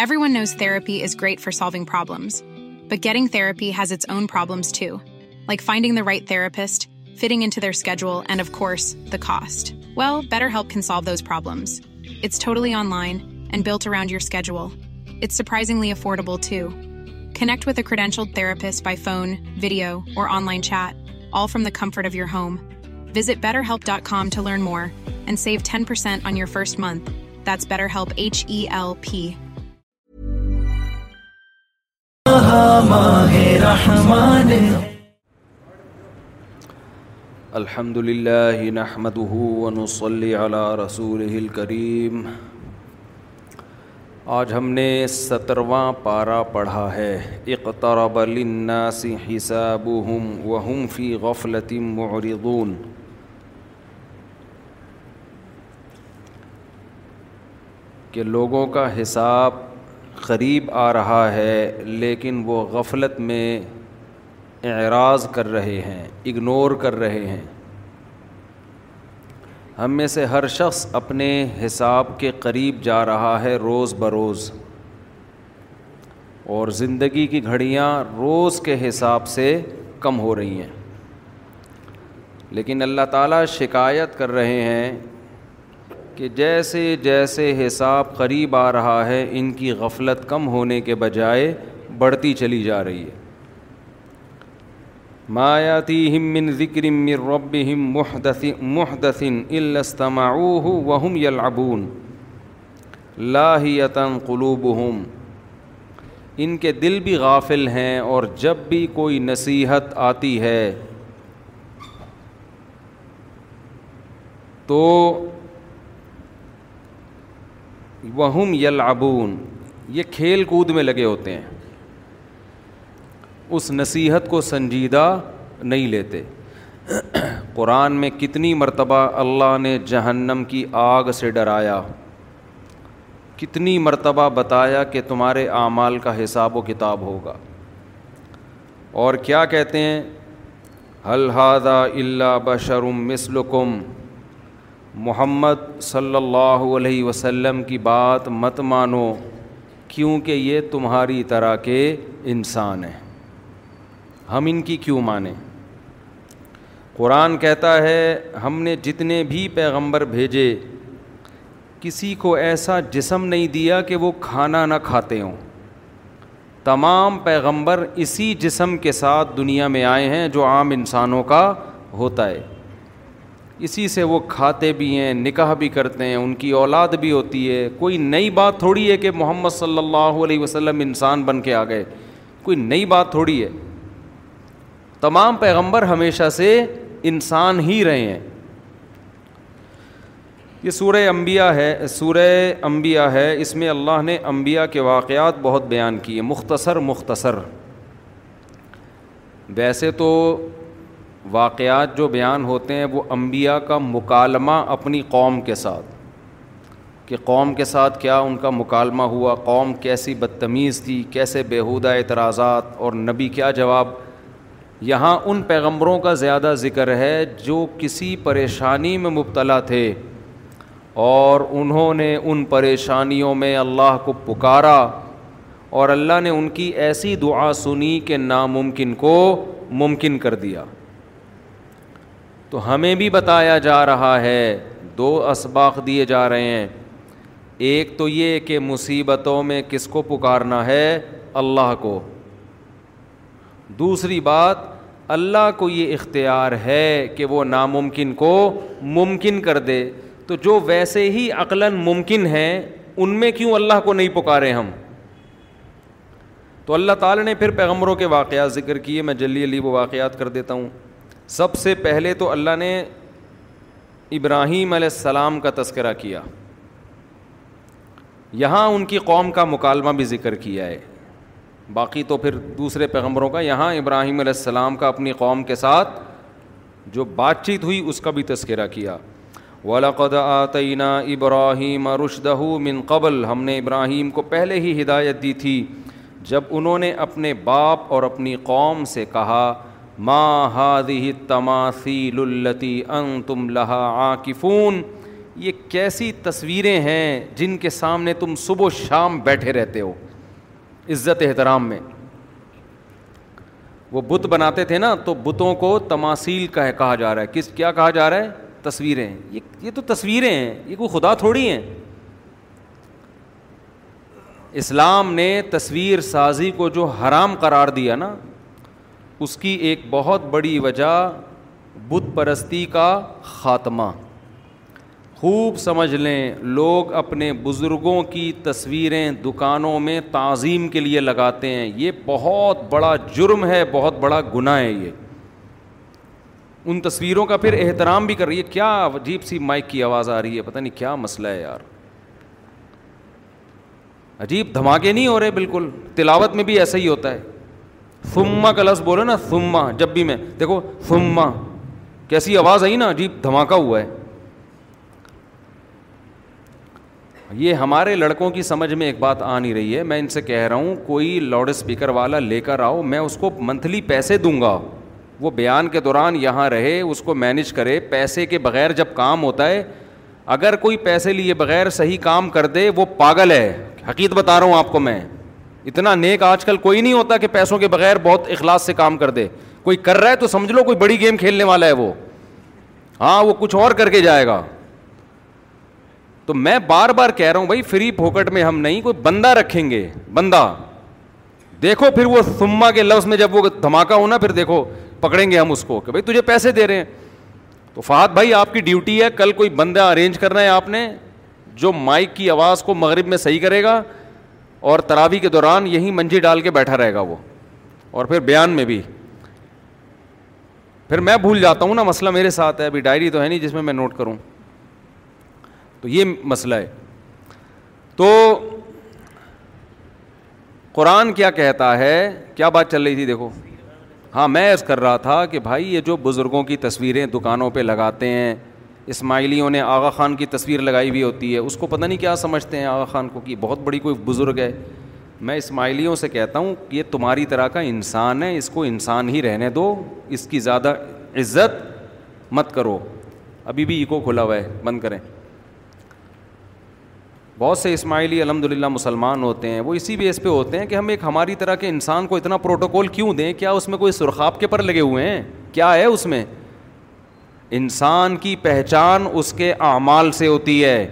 Everyone knows therapy is great for solving problems, but getting therapy has its own problems too, like finding the right therapist, fitting into their schedule, and of course, the cost. Well, BetterHelp can solve those problems. It's totally online and built around your schedule. It's surprisingly affordable too. Connect with a credentialed therapist by phone, video, or online chat, all from the comfort of your home. Visit BetterHelp.com to learn more and save 10% on your first month. That's BetterHelp, H-E-L-P. ماہ رحمان الحمد للہ نحمده ونصلي على رسوله الكریم آج ہم نے سترواں پارہ پڑھا ہے اقترب للناس حسابهم وهم فی غفلت معرضون کہ لوگوں کا حساب قریب آ رہا ہے لیکن وہ غفلت میں اعراض کر رہے ہیں اگنور کر رہے ہیں ہم میں سے ہر شخص اپنے حساب کے قریب جا رہا ہے روز بروز اور زندگی کی گھڑیاں روز کے حساب سے کم ہو رہی ہیں لیکن اللہ تعالیٰ شکایت کر رہے ہیں کہ جیسے جیسے حساب قریب آ رہا ہے ان کی غفلت کم ہونے کے بجائے بڑھتی چلی جا رہی ہے مایاتی من ذکر من محدث وهم يلعبون لاہیتم قلوبهم ان کے دل بھی غافل ہیں اور جب بھی کوئی نصیحت آتی ہے تو وہم یلعبون یہ کھیل کود میں لگے ہوتے ہیں اس نصیحت کو سنجیدہ نہیں لیتے قرآن میں کتنی مرتبہ اللہ نے جہنم کی آگ سے ڈرایا کتنی مرتبہ بتایا کہ تمہارے اعمال کا حساب و کتاب ہوگا اور کیا کہتے ہیں الحاظہ اللہ بشرم مثلکم محمد صلی اللہ علیہ وسلم کی بات مت مانو کیونکہ یہ تمہاری طرح کے انسان ہیں ہم ان کی کیوں مانیں قرآن کہتا ہے ہم نے جتنے بھی پیغمبر بھیجے کسی کو ایسا جسم نہیں دیا کہ وہ کھانا نہ کھاتے ہوں تمام پیغمبر اسی جسم کے ساتھ دنیا میں آئے ہیں جو عام انسانوں کا ہوتا ہے اسی سے وہ کھاتے بھی ہیں نکاح بھی کرتے ہیں ان کی اولاد بھی ہوتی ہے کوئی نئی بات تھوڑی ہے کہ محمد صلی اللہ علیہ وسلم انسان بن کے آ گئے کوئی نئی بات تھوڑی ہے تمام پیغمبر ہمیشہ سے انسان ہی رہے ہیں یہ سورہ انبیاء ہے سورہ انبیاء ہے اس میں اللہ نے انبیاء کے واقعات بہت بیان کیے مختصر مختصر ویسے تو واقعات جو بیان ہوتے ہیں وہ انبیاء کا مکالمہ اپنی قوم کے ساتھ کہ قوم کے ساتھ کیا ان کا مکالمہ ہوا قوم کیسی بدتمیز تھی کیسے بیہودہ اعتراضات اور نبی کیا جواب یہاں ان پیغمبروں کا زیادہ ذکر ہے جو کسی پریشانی میں مبتلا تھے اور انہوں نے ان پریشانیوں میں اللہ کو پکارا اور اللہ نے ان کی ایسی دعا سنی کہ ناممکن کو ممکن کر دیا تو ہمیں بھی بتایا جا رہا ہے دو اسباق دیے جا رہے ہیں ایک تو یہ کہ مصیبتوں میں کس کو پکارنا ہے اللہ کو دوسری بات اللہ کو یہ اختیار ہے کہ وہ ناممکن کو ممکن کر دے تو جو ویسے ہی عقلاً ممکن ہیں ان میں کیوں اللہ کو نہیں پکارے ہم تو اللہ تعالیٰ نے پھر پیغمبروں کے واقعات ذکر کیے میں جلی علی وہ واقعات کر دیتا ہوں سب سے پہلے تو اللہ نے ابراہیم علیہ السلام کا تذکرہ کیا یہاں ان کی قوم کا مکالمہ بھی ذکر کیا ہے باقی تو پھر دوسرے پیغمبروں کا یہاں ابراہیم علیہ السلام کا اپنی قوم کے ساتھ جو بات چیت ہوئی اس کا بھی تذکرہ کیا ولاقد آتینہ ابراہیم رشدہ من قبل ہم نے ابراہیم کو پہلے ہی ہدایت دی تھی جب انہوں نے اپنے باپ اور اپنی قوم سے کہا ما هذه التماثيل التی انتم تم لہا یہ کیسی تصویریں ہیں جن کے سامنے تم صبح و شام بیٹھے رہتے ہو عزت احترام میں وہ بت بناتے تھے نا تو بتوں کو تماثیل کا کہا جا رہا ہے کس کیا کہا جا رہا ہے تصویریں یہ یہ تو تصویریں ہیں یہ کوئی خدا تھوڑی ہیں اسلام نے تصویر سازی کو جو حرام قرار دیا نا اس کی ایک بہت بڑی وجہ بت پرستی کا خاتمہ خوب سمجھ لیں لوگ اپنے بزرگوں کی تصویریں دکانوں میں تعظیم کے لیے لگاتے ہیں یہ بہت بڑا جرم ہے بہت بڑا گناہ ہے یہ ان تصویروں کا پھر احترام بھی کر رہی ہے کیا عجیب سی مائک کی آواز آ رہی ہے پتہ نہیں کیا مسئلہ ہے یار عجیب دھماکے نہیں ہو رہے بالکل تلاوت میں بھی ایسا ہی ہوتا ہے سما کا لفظ بولے نا سما جب بھی میں دیکھو سما کیسی آواز آئی نا جی دھماکہ ہوا ہے یہ ہمارے لڑکوں کی سمجھ میں ایک بات آ نہیں رہی ہے میں ان سے کہہ رہا ہوں کوئی لاؤڈ اسپیکر والا لے کر آؤ میں اس کو منتھلی پیسے دوں گا وہ بیان کے دوران یہاں رہے اس کو مینج کرے پیسے کے بغیر جب کام ہوتا ہے اگر کوئی پیسے لیے بغیر صحیح کام کر دے وہ پاگل ہے حقیقت بتا رہا ہوں آپ کو میں اتنا نیک آج کل کوئی نہیں ہوتا کہ پیسوں کے بغیر بہت اخلاص سے کام کر دے کوئی کر رہا ہے تو سمجھ لو کوئی بڑی گیم کھیلنے والا ہے وہ ہاں وہ کچھ اور کر کے جائے گا تو میں بار بار کہہ رہا ہوں بھائی فری پھوکٹ میں ہم نہیں کوئی بندہ رکھیں گے بندہ دیکھو پھر وہ سما کے لفظ میں جب وہ دھماکہ ہونا پھر دیکھو پکڑیں گے ہم اس کو کہ بھائی تجھے پیسے دے رہے ہیں تو فہد بھائی آپ کی ڈیوٹی ہے کل کوئی بندہ ارینج کرنا ہے آپ نے جو مائک کی آواز کو مغرب میں صحیح کرے گا اور تراوی کے دوران یہی منجی ڈال کے بیٹھا رہے گا وہ اور پھر بیان میں بھی پھر میں بھول جاتا ہوں نا مسئلہ میرے ساتھ ہے ابھی ڈائری تو ہے نہیں جس میں میں نوٹ کروں تو یہ مسئلہ ہے تو قرآن کیا کہتا ہے کیا بات چل رہی تھی دیکھو ہاں میں عرض کر رہا تھا کہ بھائی یہ جو بزرگوں کی تصویریں دکانوں پہ لگاتے ہیں اسماعیلیوں نے آغا خان کی تصویر لگائی ہوئی ہوتی ہے اس کو پتہ نہیں کیا سمجھتے ہیں آغا خان کو کہ بہت بڑی کوئی بزرگ ہے میں اسماعیلیوں سے کہتا ہوں کہ یہ تمہاری طرح کا انسان ہے اس کو انسان ہی رہنے دو اس کی زیادہ عزت مت کرو ابھی بھی ایکو کھلا ہوا ہے بند کریں بہت سے اسماعیلی الحمد للہ مسلمان ہوتے ہیں وہ اسی بیس پہ ہوتے ہیں کہ ہم ایک ہماری طرح کے انسان کو اتنا پروٹوکول کیوں دیں کیا اس میں کوئی سرخاب کے پر لگے ہوئے ہیں کیا ہے اس میں انسان کی پہچان اس کے اعمال سے ہوتی ہے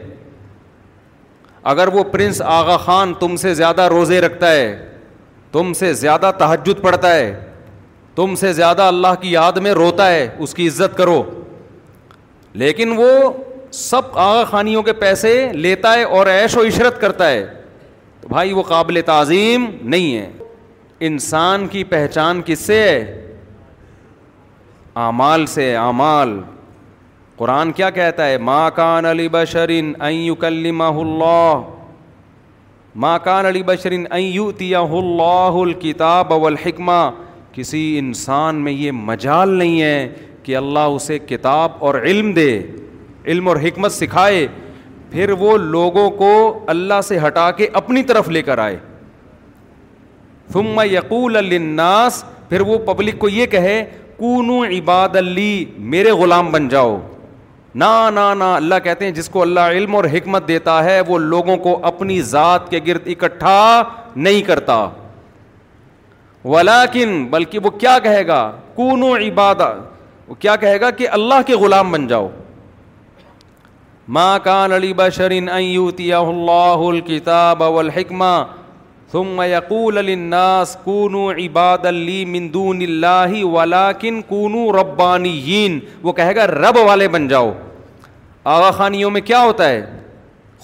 اگر وہ پرنس آغا خان تم سے زیادہ روزے رکھتا ہے تم سے زیادہ تہجد پڑھتا ہے تم سے زیادہ اللہ کی یاد میں روتا ہے اس کی عزت کرو لیکن وہ سب آغا خانیوں کے پیسے لیتا ہے اور عیش و عشرت کرتا ہے تو بھائی وہ قابل تعظیم نہیں ہے انسان کی پہچان کس سے ہے اعمال سے اعمال قرآن کیا کہتا ہے ماں کان علی بشرین اللہ ما کان علی بشرین اللہ الکتاب والحکمہ کسی انسان میں یہ مجال نہیں ہے کہ اللہ اسے کتاب اور علم دے علم اور حکمت سکھائے پھر وہ لوگوں کو اللہ سے ہٹا کے اپنی طرف لے کر آئے ثم یقول الناس پھر وہ پبلک کو یہ کہے عباد علی میرے غلام بن جاؤ نہ اللہ کہتے ہیں جس کو اللہ علم اور حکمت دیتا ہے وہ لوگوں کو اپنی ذات کے گرد اکٹھا نہیں کرتا ولاکن بلکہ وہ کیا کہے گا کون عباد کیا کہے گا کہ اللہ کے غلام بن جاؤ ماں کان علی بشرین اللہ الکتاب والحکمہ عبادا لي من دون عباد ولكن كونوا ربانيين وہ کہے گا رب والے بن جاؤ آغا خانیوں میں کیا ہوتا ہے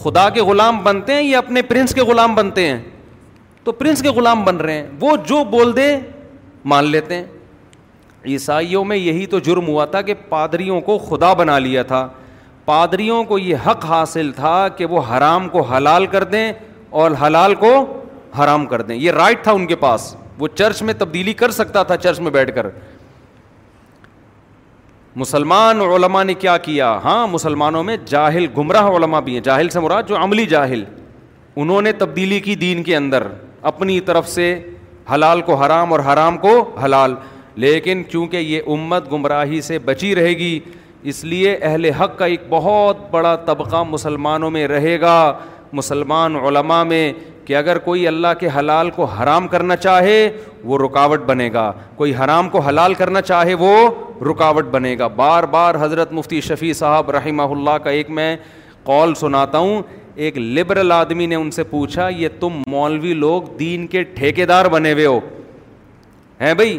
خدا کے غلام بنتے ہیں یا اپنے پرنس کے غلام بنتے ہیں تو پرنس کے غلام بن رہے ہیں وہ جو بول دے مان لیتے ہیں عیسائیوں میں یہی تو جرم ہوا تھا کہ پادریوں کو خدا بنا لیا تھا پادریوں کو یہ حق حاصل تھا کہ وہ حرام کو حلال کر دیں اور حلال کو حرام کر دیں یہ رائٹ تھا ان کے پاس وہ چرچ میں تبدیلی کر سکتا تھا چرچ میں بیٹھ کر مسلمان علماء نے کیا کیا ہاں مسلمانوں میں جاہل گمراہ علماء بھی ہیں جاہل سے مراد جو عملی جاہل انہوں نے تبدیلی کی دین کے اندر اپنی طرف سے حلال کو حرام اور حرام کو حلال لیکن چونکہ یہ امت گمراہی سے بچی رہے گی اس لیے اہل حق کا ایک بہت بڑا طبقہ مسلمانوں میں رہے گا مسلمان علماء میں کہ اگر کوئی اللہ کے حلال کو حرام کرنا چاہے وہ رکاوٹ بنے گا کوئی حرام کو حلال کرنا چاہے وہ رکاوٹ بنے گا بار بار حضرت مفتی شفیع صاحب رحمہ اللہ کا ایک میں قول سناتا ہوں ایک لبرل آدمی نے ان سے پوچھا یہ تم مولوی لوگ دین کے ٹھیکے دار بنے ہوئے ہو ہیں بھائی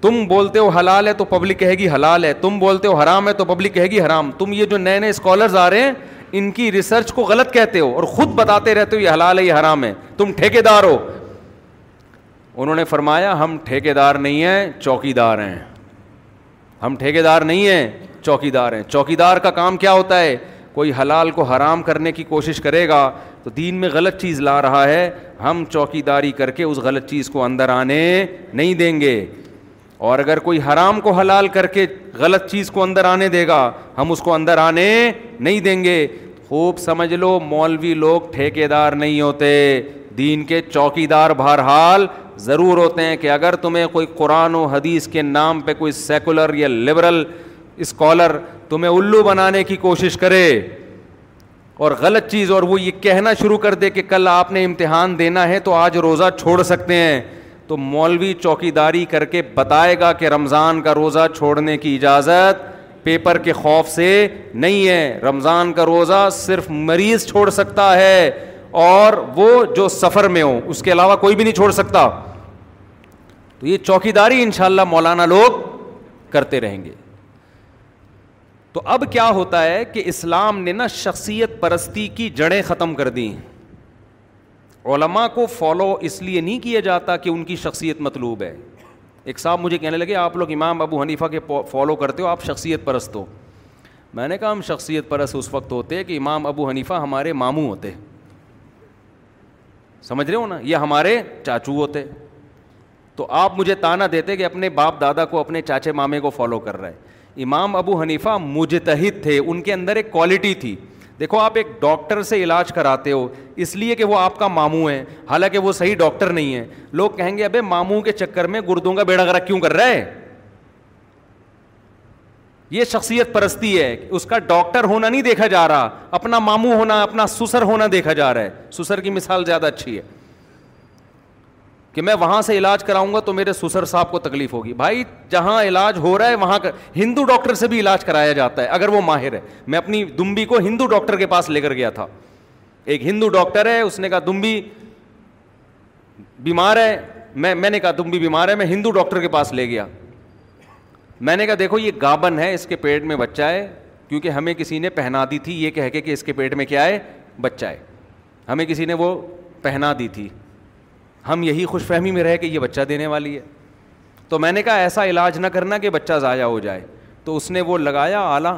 تم بولتے ہو حلال ہے تو پبلک کہے گی حلال ہے تم بولتے ہو حرام ہے تو پبلک کہے گی حرام تم یہ جو نئے نئے اسکالرز آ رہے ہیں ان کی ریسرچ کو غلط کہتے ہو اور خود بتاتے رہتے ہو یہ حلال ہے یہ حرام ہے تم ٹھیکے دار ہو انہوں نے فرمایا ہم ٹھیکے دار نہیں ہیں چوکی دار ہیں ہم ٹھیکے دار نہیں ہیں چوکی دار ہیں چوکی دار کا کام کیا ہوتا ہے کوئی حلال کو حرام کرنے کی کوشش کرے گا تو دین میں غلط چیز لا رہا ہے ہم چوکی داری کر کے اس غلط چیز کو اندر آنے نہیں دیں گے اور اگر کوئی حرام کو حلال کر کے غلط چیز کو اندر آنے دے گا ہم اس کو اندر آنے نہیں دیں گے خوب سمجھ لو مولوی لوگ ٹھیکے دار نہیں ہوتے دین کے چوکی دار بہرحال ضرور ہوتے ہیں کہ اگر تمہیں کوئی قرآن و حدیث کے نام پہ کوئی سیکولر یا لبرل اسکالر تمہیں الو بنانے کی کوشش کرے اور غلط چیز اور وہ یہ کہنا شروع کر دے کہ کل آپ نے امتحان دینا ہے تو آج روزہ چھوڑ سکتے ہیں تو مولوی چوکی داری کر کے بتائے گا کہ رمضان کا روزہ چھوڑنے کی اجازت پیپر کے خوف سے نہیں ہے رمضان کا روزہ صرف مریض چھوڑ سکتا ہے اور وہ جو سفر میں ہو اس کے علاوہ کوئی بھی نہیں چھوڑ سکتا تو یہ چوکی داری ان شاء اللہ مولانا لوگ کرتے رہیں گے تو اب کیا ہوتا ہے کہ اسلام نے نا شخصیت پرستی کی جڑیں ختم کر دی ہیں علما کو فالو اس لیے نہیں کیا جاتا کہ ان کی شخصیت مطلوب ہے ایک صاحب مجھے کہنے لگے آپ لوگ امام ابو حنیفہ کے فالو کرتے ہو آپ شخصیت پرست ہو میں نے کہا ہم شخصیت پرست اس وقت ہوتے کہ امام ابو حنیفہ ہمارے ماموں ہوتے سمجھ رہے ہو نا یہ ہمارے چاچو ہوتے تو آپ مجھے تانا دیتے کہ اپنے باپ دادا کو اپنے چاچے مامے کو فالو کر رہا ہے امام ابو حنیفہ مجتہد تھے ان کے اندر ایک کوالٹی تھی دیکھو آپ ایک ڈاکٹر سے علاج کراتے ہو اس لیے کہ وہ آپ کا ماموں ہے حالانکہ وہ صحیح ڈاکٹر نہیں ہے لوگ کہیں گے ابھی ماموں کے چکر میں گردوں کا بیڑا گرا کیوں کر رہا ہے یہ شخصیت پرستی ہے اس کا ڈاکٹر ہونا نہیں دیکھا جا رہا اپنا ماموں ہونا اپنا سسر ہونا دیکھا جا رہا ہے سسر کی مثال زیادہ اچھی ہے کہ میں وہاں سے علاج کراؤں گا تو میرے سسر صاحب کو تکلیف ہوگی بھائی جہاں علاج ہو رہا ہے وہاں ہندو ڈاکٹر سے بھی علاج کرایا جاتا ہے اگر وہ ماہر ہے میں اپنی دمبی کو ہندو ڈاکٹر کے پاس لے کر گیا تھا ایک ہندو ڈاکٹر ہے اس نے کہا دمبی بیمار ہے میں میں نے کہا بھی بیمار ہے میں ہندو ڈاکٹر کے پاس لے گیا میں نے کہا دیکھو یہ گابن ہے اس کے پیٹ میں بچہ ہے کیونکہ ہمیں کسی نے پہنا دی تھی یہ کہہ کے کہ اس کے پیٹ میں کیا ہے بچہ ہے ہمیں کسی نے وہ پہنا دی تھی ہم یہی خوش فہمی میں رہے کہ یہ بچہ دینے والی ہے تو میں نے کہا ایسا علاج نہ کرنا کہ بچہ ضائع ہو جائے تو اس نے وہ لگایا آلہ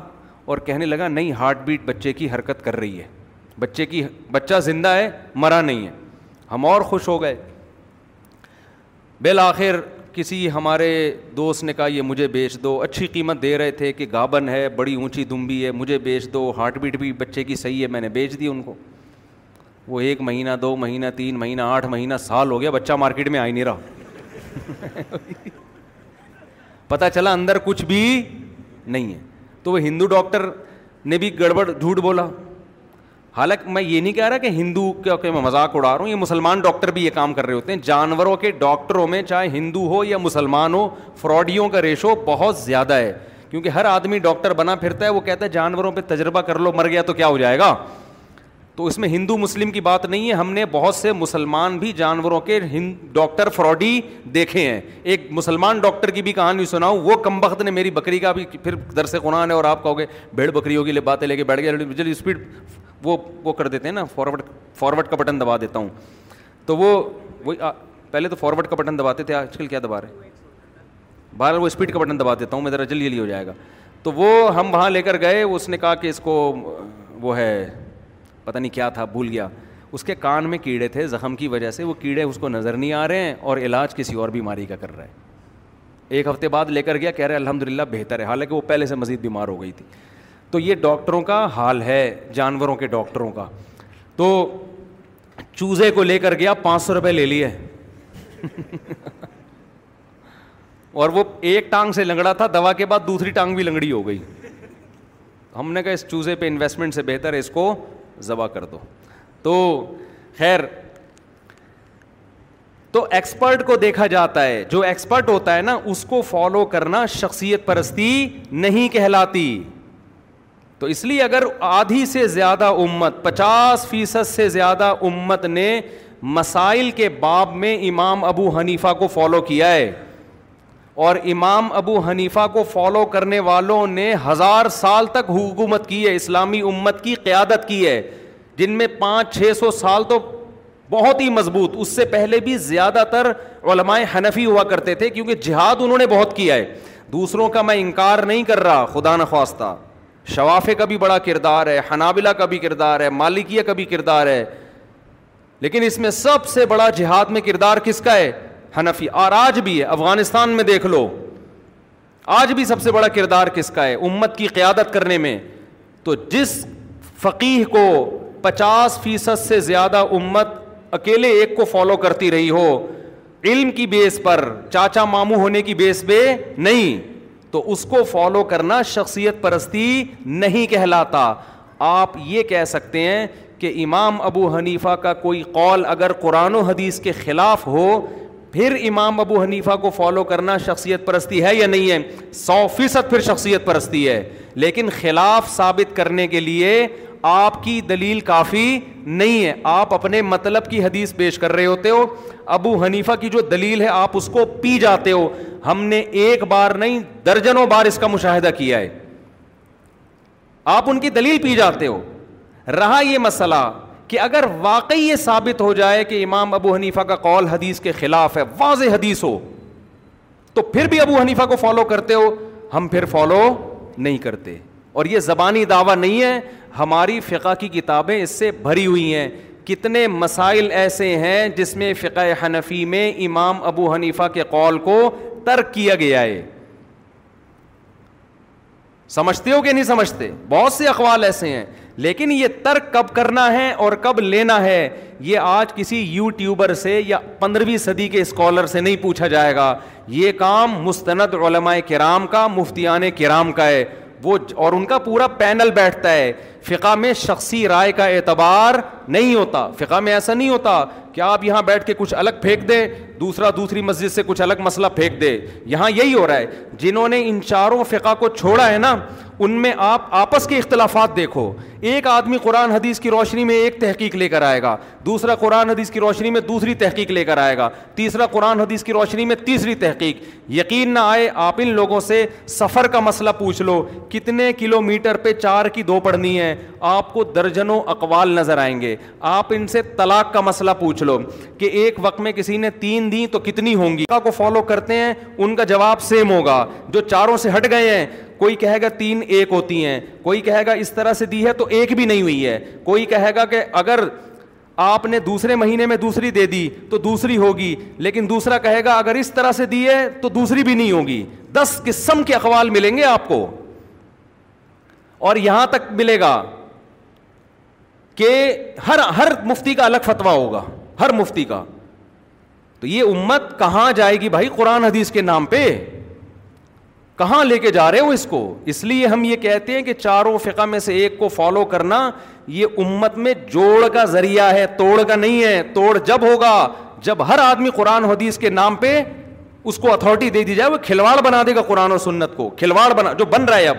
اور کہنے لگا نہیں ہارٹ بیٹ بچے کی حرکت کر رہی ہے بچے کی بچہ زندہ ہے مرا نہیں ہے ہم اور خوش ہو گئے بالآخر کسی ہمارے دوست نے کہا یہ مجھے بیچ دو اچھی قیمت دے رہے تھے کہ گابن ہے بڑی اونچی دمبی ہے مجھے بیچ دو ہارٹ بیٹ بھی بچے کی صحیح ہے میں نے بیچ دی ان کو وہ ایک مہینہ دو مہینہ تین مہینہ آٹھ مہینہ سال ہو گیا بچہ مارکیٹ میں آئی نہیں رہا پتا چلا اندر کچھ بھی نہیں ہے تو وہ ہندو ڈاکٹر نے بھی گڑبڑ جھوٹ بولا حالانکہ میں یہ نہیں کہہ رہا کہ ہندو کا میں مذاق اڑا رہا ہوں یہ مسلمان ڈاکٹر بھی یہ کام کر رہے ہوتے ہیں جانوروں کے ڈاکٹروں میں چاہے ہندو ہو یا مسلمان ہو فراڈیوں کا ریشو بہت زیادہ ہے کیونکہ ہر آدمی ڈاکٹر بنا پھرتا ہے وہ کہتا ہے جانوروں پہ تجربہ کر لو مر گیا تو کیا ہو جائے گا تو اس میں ہندو مسلم کی بات نہیں ہے ہم نے بہت سے مسلمان بھی جانوروں کے ہند ڈاکٹر فراڈی دیکھے ہیں ایک مسلمان ڈاکٹر کی بھی کہانی سناؤں وہ کم وقت نے میری بکری کا بھی پھر درس قرآن ہے اور آپ کہو گے بھیڑ بکری ہوگی لے باتیں لے کے بیٹھ گیا جلدی اسپیڈ وہ وہ کر دیتے ہیں نا فارورڈ فارورڈ کا بٹن دبا دیتا ہوں تو وہ پہلے تو فارورڈ کا بٹن دباتے تھے آج کل کیا دبا رہے باہر وہ اسپیڈ کا بٹن دبا دیتا ہوں میں ذرا جلدی جلدی ہو جائے گا تو وہ ہم وہاں لے کر گئے اس نے کہا کہ اس کو وہ ہے پتہ نہیں کیا تھا بھول گیا اس کے کان میں کیڑے تھے زخم کی وجہ سے وہ کیڑے اس کو نظر نہیں آ رہے ہیں اور علاج کسی اور بیماری کا کر رہا ہے ایک ہفتے بعد لے کر گیا کہہ رہے الحمد للہ بہتر ہے حالانکہ وہ پہلے سے مزید بیمار ہو گئی تھی تو یہ ڈاکٹروں کا حال ہے جانوروں کے ڈاکٹروں کا تو چوزے کو لے کر گیا پانچ سو روپئے لے لیے اور وہ ایک ٹانگ سے لنگڑا تھا دوا کے بعد دوسری ٹانگ بھی لنگڑی ہو گئی ہم نے کہا اس چوزے پہ انویسٹمنٹ سے بہتر ہے اس کو ذبح کر دو تو خیر تو ایکسپرٹ کو دیکھا جاتا ہے جو ایکسپرٹ ہوتا ہے نا اس کو فالو کرنا شخصیت پرستی نہیں کہلاتی تو اس لیے اگر آدھی سے زیادہ امت پچاس فیصد سے زیادہ امت نے مسائل کے باب میں امام ابو حنیفہ کو فالو کیا ہے اور امام ابو حنیفہ کو فالو کرنے والوں نے ہزار سال تک حکومت کی ہے اسلامی امت کی قیادت کی ہے جن میں پانچ چھ سو سال تو بہت ہی مضبوط اس سے پہلے بھی زیادہ تر علماء حنفی ہوا کرتے تھے کیونکہ جہاد انہوں نے بہت کیا ہے دوسروں کا میں انکار نہیں کر رہا خدا نخواستہ شوافے کا بھی بڑا کردار ہے حنابلہ کا بھی کردار ہے مالکیہ کا بھی کردار ہے لیکن اس میں سب سے بڑا جہاد میں کردار کس کا ہے حنفی اور آج بھی ہے افغانستان میں دیکھ لو آج بھی سب سے بڑا کردار کس کا ہے امت کی قیادت کرنے میں تو جس فقیح کو پچاس فیصد سے زیادہ امت اکیلے ایک کو فالو کرتی رہی ہو علم کی بیس پر چاچا ماموں ہونے کی بیس پہ نہیں تو اس کو فالو کرنا شخصیت پرستی نہیں کہلاتا آپ یہ کہہ سکتے ہیں کہ امام ابو حنیفہ کا کوئی قول اگر قرآن و حدیث کے خلاف ہو پھر امام ابو حنیفہ کو فالو کرنا شخصیت پرستی ہے یا نہیں ہے سو فیصد پھر شخصیت پرستی ہے لیکن خلاف ثابت کرنے کے لیے آپ کی دلیل کافی نہیں ہے آپ اپنے مطلب کی حدیث پیش کر رہے ہوتے ہو ابو حنیفہ کی جو دلیل ہے آپ اس کو پی جاتے ہو ہم نے ایک بار نہیں درجنوں بار اس کا مشاہدہ کیا ہے آپ ان کی دلیل پی جاتے ہو رہا یہ مسئلہ کہ اگر واقعی یہ ثابت ہو جائے کہ امام ابو حنیفہ کا قول حدیث کے خلاف ہے واضح حدیث ہو تو پھر بھی ابو حنیفہ کو فالو کرتے ہو ہم پھر فالو نہیں کرتے اور یہ زبانی دعویٰ نہیں ہے ہماری فقہ کی کتابیں اس سے بھری ہوئی ہیں کتنے مسائل ایسے ہیں جس میں فقہ حنفی میں امام ابو حنیفہ کے قول کو ترک کیا گیا ہے سمجھتے ہو کہ نہیں سمجھتے بہت سے اقوال ایسے ہیں لیکن یہ ترک کب کرنا ہے اور کب لینا ہے یہ آج کسی یوٹیوبر سے یا پندرہویں صدی کے اسکالر سے نہیں پوچھا جائے گا یہ کام مستند علماء کرام کا مفتیان کرام کا ہے وہ اور ان کا پورا پینل بیٹھتا ہے فقہ میں شخصی رائے کا اعتبار نہیں ہوتا فقہ میں ایسا نہیں ہوتا کہ آپ یہاں بیٹھ کے کچھ الگ پھینک دیں دوسرا دوسری مسجد سے کچھ الگ مسئلہ پھینک دے یہاں یہی ہو رہا ہے جنہوں نے ان چاروں فقہ کو چھوڑا ہے نا ان میں آپ آپس کے اختلافات دیکھو ایک آدمی قرآن حدیث کی روشنی میں ایک تحقیق لے کر آئے گا دوسرا قرآن حدیث کی روشنی میں دوسری تحقیق لے کر آئے گا تیسرا قرآن حدیث کی روشنی میں تیسری تحقیق یقین نہ آئے آپ ان لوگوں سے سفر کا مسئلہ پوچھ لو کتنے کلو میٹر پہ چار کی دو پڑھنی ہے ہیں آپ کو درجنوں اقوال نظر آئیں گے آپ ان سے طلاق کا مسئلہ پوچھ لو کہ ایک وقت میں کسی نے تین دی تو کتنی ہوں گی کو فالو کرتے ہیں ان کا جواب سیم ہوگا جو چاروں سے ہٹ گئے ہیں کوئی کہے گا تین ایک ہوتی ہیں کوئی کہے گا اس طرح سے دی ہے تو ایک بھی نہیں ہوئی ہے کوئی کہے گا کہ اگر آپ نے دوسرے مہینے میں دوسری دے دی تو دوسری ہوگی لیکن دوسرا کہے گا اگر اس طرح سے دی ہے تو دوسری بھی نہیں ہوگی دس قسم کے اقوال ملیں گے آپ کو اور یہاں تک ملے گا کہ ہر ہر مفتی کا الگ فتویٰ ہوگا ہر مفتی کا تو یہ امت کہاں جائے گی بھائی قرآن حدیث کے نام پہ کہاں لے کے جا رہے ہو اس کو اس لیے ہم یہ کہتے ہیں کہ چاروں فقہ میں سے ایک کو فالو کرنا یہ امت میں جوڑ کا ذریعہ ہے توڑ کا نہیں ہے توڑ جب ہوگا جب ہر آدمی قرآن حدیث کے نام پہ اس کو اتھارٹی دے دی جائے وہ کھلواڑ بنا دے گا قرآن و سنت کو کھلواڑ بنا جو بن رہا ہے اب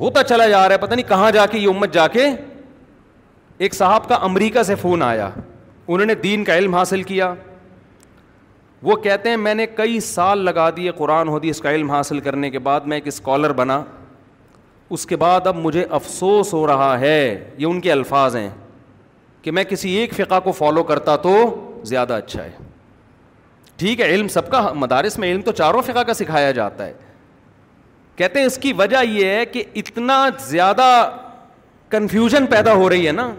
ہوتا چلا جا رہا ہے پتہ نہیں کہاں جا کے یہ امت جا کے ایک صاحب کا امریکہ سے فون آیا انہوں نے دین کا علم حاصل کیا وہ کہتے ہیں میں نے کئی سال لگا دیے قرآن ہو دی اس کا علم حاصل کرنے کے بعد میں ایک اسکالر بنا اس کے بعد اب مجھے افسوس ہو رہا ہے یہ ان کے الفاظ ہیں کہ میں کسی ایک فقہ کو فالو کرتا تو زیادہ اچھا ہے ٹھیک ہے علم سب کا مدارس میں علم تو چاروں فقہ کا سکھایا جاتا ہے کہتے ہیں اس کی وجہ یہ ہے کہ اتنا زیادہ کنفیوژن پیدا ہو رہی ہے نا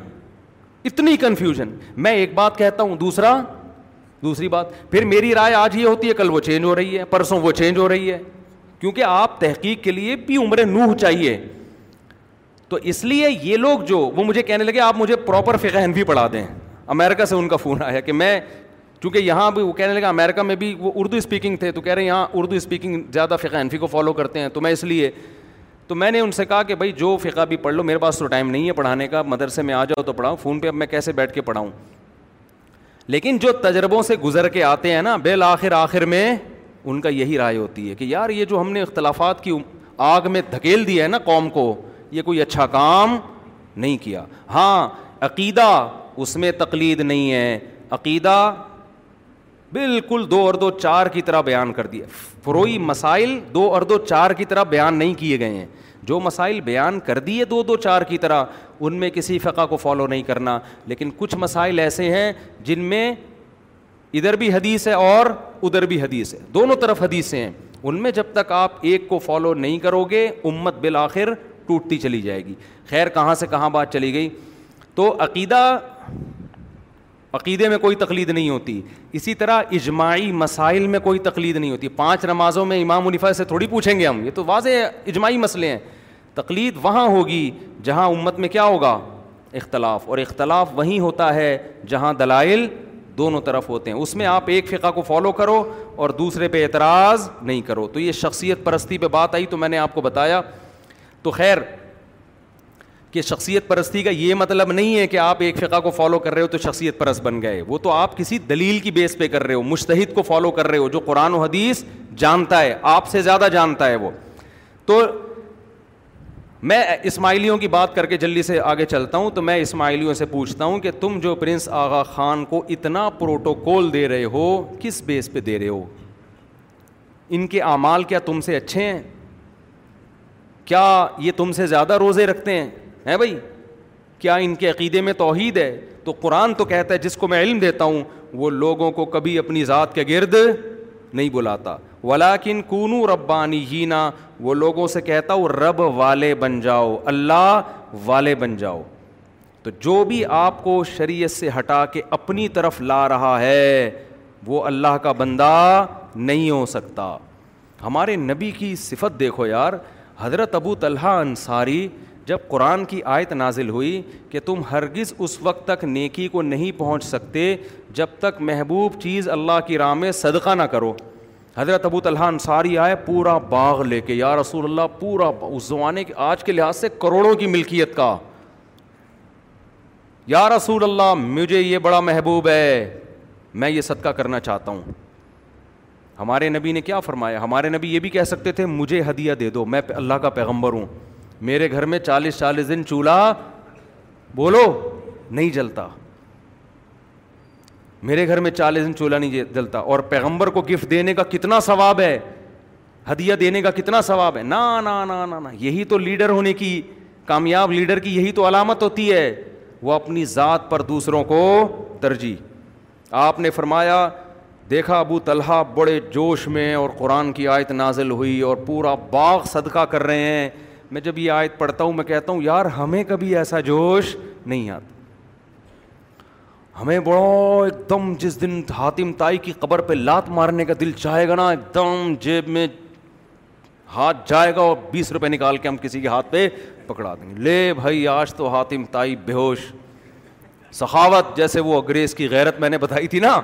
اتنی کنفیوژن میں ایک بات کہتا ہوں دوسرا دوسری بات پھر میری رائے آج یہ ہوتی ہے کل وہ چینج ہو رہی ہے پرسوں وہ چینج ہو رہی ہے کیونکہ آپ تحقیق کے لیے بھی عمر نوح چاہیے تو اس لیے یہ لوگ جو وہ مجھے کہنے لگے آپ مجھے پراپر فقہ ہنفی پڑھا دیں امیرکا سے ان کا فون آیا کہ میں چونکہ یہاں بھی وہ کہنے لگا امریکہ میں بھی وہ اردو اسپیکنگ تھے تو کہہ رہے ہیں یہاں اردو اسپیکنگ زیادہ فقہ انفی کو فالو کرتے ہیں تو میں اس لیے تو میں نے ان سے کہا کہ بھائی جو فقہ بھی پڑھ لو میرے پاس تو ٹائم نہیں ہے پڑھانے کا مدرسے میں آ جاؤ تو پڑھاؤں فون پہ اب میں کیسے بیٹھ کے پڑھاؤں لیکن جو تجربوں سے گزر کے آتے ہیں نا بل آخر آخر میں ان کا یہی رائے ہوتی ہے کہ یار یہ جو ہم نے اختلافات کی آگ میں دھکیل دیا ہے نا قوم کو یہ کوئی اچھا کام نہیں کیا ہاں عقیدہ اس میں تقلید نہیں ہے عقیدہ بالکل دو اور دو چار کی طرح بیان کر دیا فروئی مسائل دو اور دو چار کی طرح بیان نہیں کیے گئے ہیں جو مسائل بیان کر دیے دو دو چار کی طرح ان میں کسی فقہ کو فالو نہیں کرنا لیکن کچھ مسائل ایسے ہیں جن میں ادھر بھی حدیث ہے اور ادھر بھی حدیث ہے دونوں طرف حدیثیں ہیں ان میں جب تک آپ ایک کو فالو نہیں کرو گے امت بالآخر ٹوٹتی چلی جائے گی خیر کہاں سے کہاں بات چلی گئی تو عقیدہ عقیدے میں کوئی تقلید نہیں ہوتی اسی طرح اجماعی مسائل میں کوئی تقلید نہیں ہوتی پانچ نمازوں میں امام الفا سے تھوڑی پوچھیں گے ہم یہ تو واضح اجماعی مسئلے ہیں تقلید وہاں ہوگی جہاں امت میں کیا ہوگا اختلاف اور اختلاف وہیں ہوتا ہے جہاں دلائل دونوں طرف ہوتے ہیں اس میں آپ ایک فقہ کو فالو کرو اور دوسرے پہ اعتراض نہیں کرو تو یہ شخصیت پرستی پہ بات آئی تو میں نے آپ کو بتایا تو خیر کہ شخصیت پرستی کا یہ مطلب نہیں ہے کہ آپ ایک فقہ کو فالو کر رہے ہو تو شخصیت پرست بن گئے وہ تو آپ کسی دلیل کی بیس پہ کر رہے ہو مشتحد کو فالو کر رہے ہو جو قرآن و حدیث جانتا ہے آپ سے زیادہ جانتا ہے وہ تو میں اسماعیلیوں کی بات کر کے جلدی سے آگے چلتا ہوں تو میں اسماعیلیوں سے پوچھتا ہوں کہ تم جو پرنس آغا خان کو اتنا پروٹوکول دے رہے ہو کس بیس پہ دے رہے ہو ان کے اعمال کیا تم سے اچھے ہیں کیا یہ تم سے زیادہ روزے رکھتے ہیں بھائی کیا ان کے عقیدے میں توحید ہے تو قرآن تو کہتا ہے جس کو میں علم دیتا ہوں وہ لوگوں کو کبھی اپنی ذات کے گرد نہیں بلاتا ولاکن کون ربانی ہی نہ وہ لوگوں سے کہتا ہوں رب والے بن جاؤ اللہ والے بن جاؤ تو جو بھی آپ کو شریعت سے ہٹا کے اپنی طرف لا رہا ہے وہ اللہ کا بندہ نہیں ہو سکتا ہمارے نبی کی صفت دیکھو یار حضرت ابو طلحہ انصاری جب قرآن کی آیت نازل ہوئی کہ تم ہرگز اس وقت تک نیکی کو نہیں پہنچ سکتے جب تک محبوب چیز اللہ کی راہ میں صدقہ نہ کرو حضرت ابو طلحہ انصاری آئے پورا باغ لے کے یا رسول اللہ پورا اس زمانے کے آج کے لحاظ سے کروڑوں کی ملکیت کا یا رسول اللہ مجھے یہ بڑا محبوب ہے میں یہ صدقہ کرنا چاہتا ہوں ہمارے نبی نے کیا فرمایا ہمارے نبی یہ بھی کہہ سکتے تھے مجھے ہدیہ دے دو میں اللہ کا پیغمبر ہوں میرے گھر میں چالیس چالیس دن چولہا بولو نہیں جلتا میرے گھر میں چالیس دن چولہا نہیں جلتا اور پیغمبر کو گفٹ دینے کا کتنا ثواب ہے ہدیہ دینے کا کتنا ثواب ہے نا نا نا نا نا یہی تو لیڈر ہونے کی کامیاب لیڈر کی یہی تو علامت ہوتی ہے وہ اپنی ذات پر دوسروں کو ترجیح آپ نے فرمایا دیکھا ابو طلحہ بڑے جوش میں اور قرآن کی آیت نازل ہوئی اور پورا باغ صدقہ کر رہے ہیں میں جب یہ آیت پڑھتا ہوں میں کہتا ہوں یار ہمیں کبھی ایسا جوش نہیں آتا ہمیں بڑا ایک دم جس دن حاتم تائی کی قبر پہ لات مارنے کا دل چاہے گا نا ایک دم جیب میں ہاتھ جائے گا اور بیس روپے نکال کے ہم کسی کے ہاتھ پہ پکڑا دیں گے لے بھائی آج تو حاتم تائی بے ہوش سخاوت جیسے وہ اگریز کی غیرت میں نے بتائی تھی نا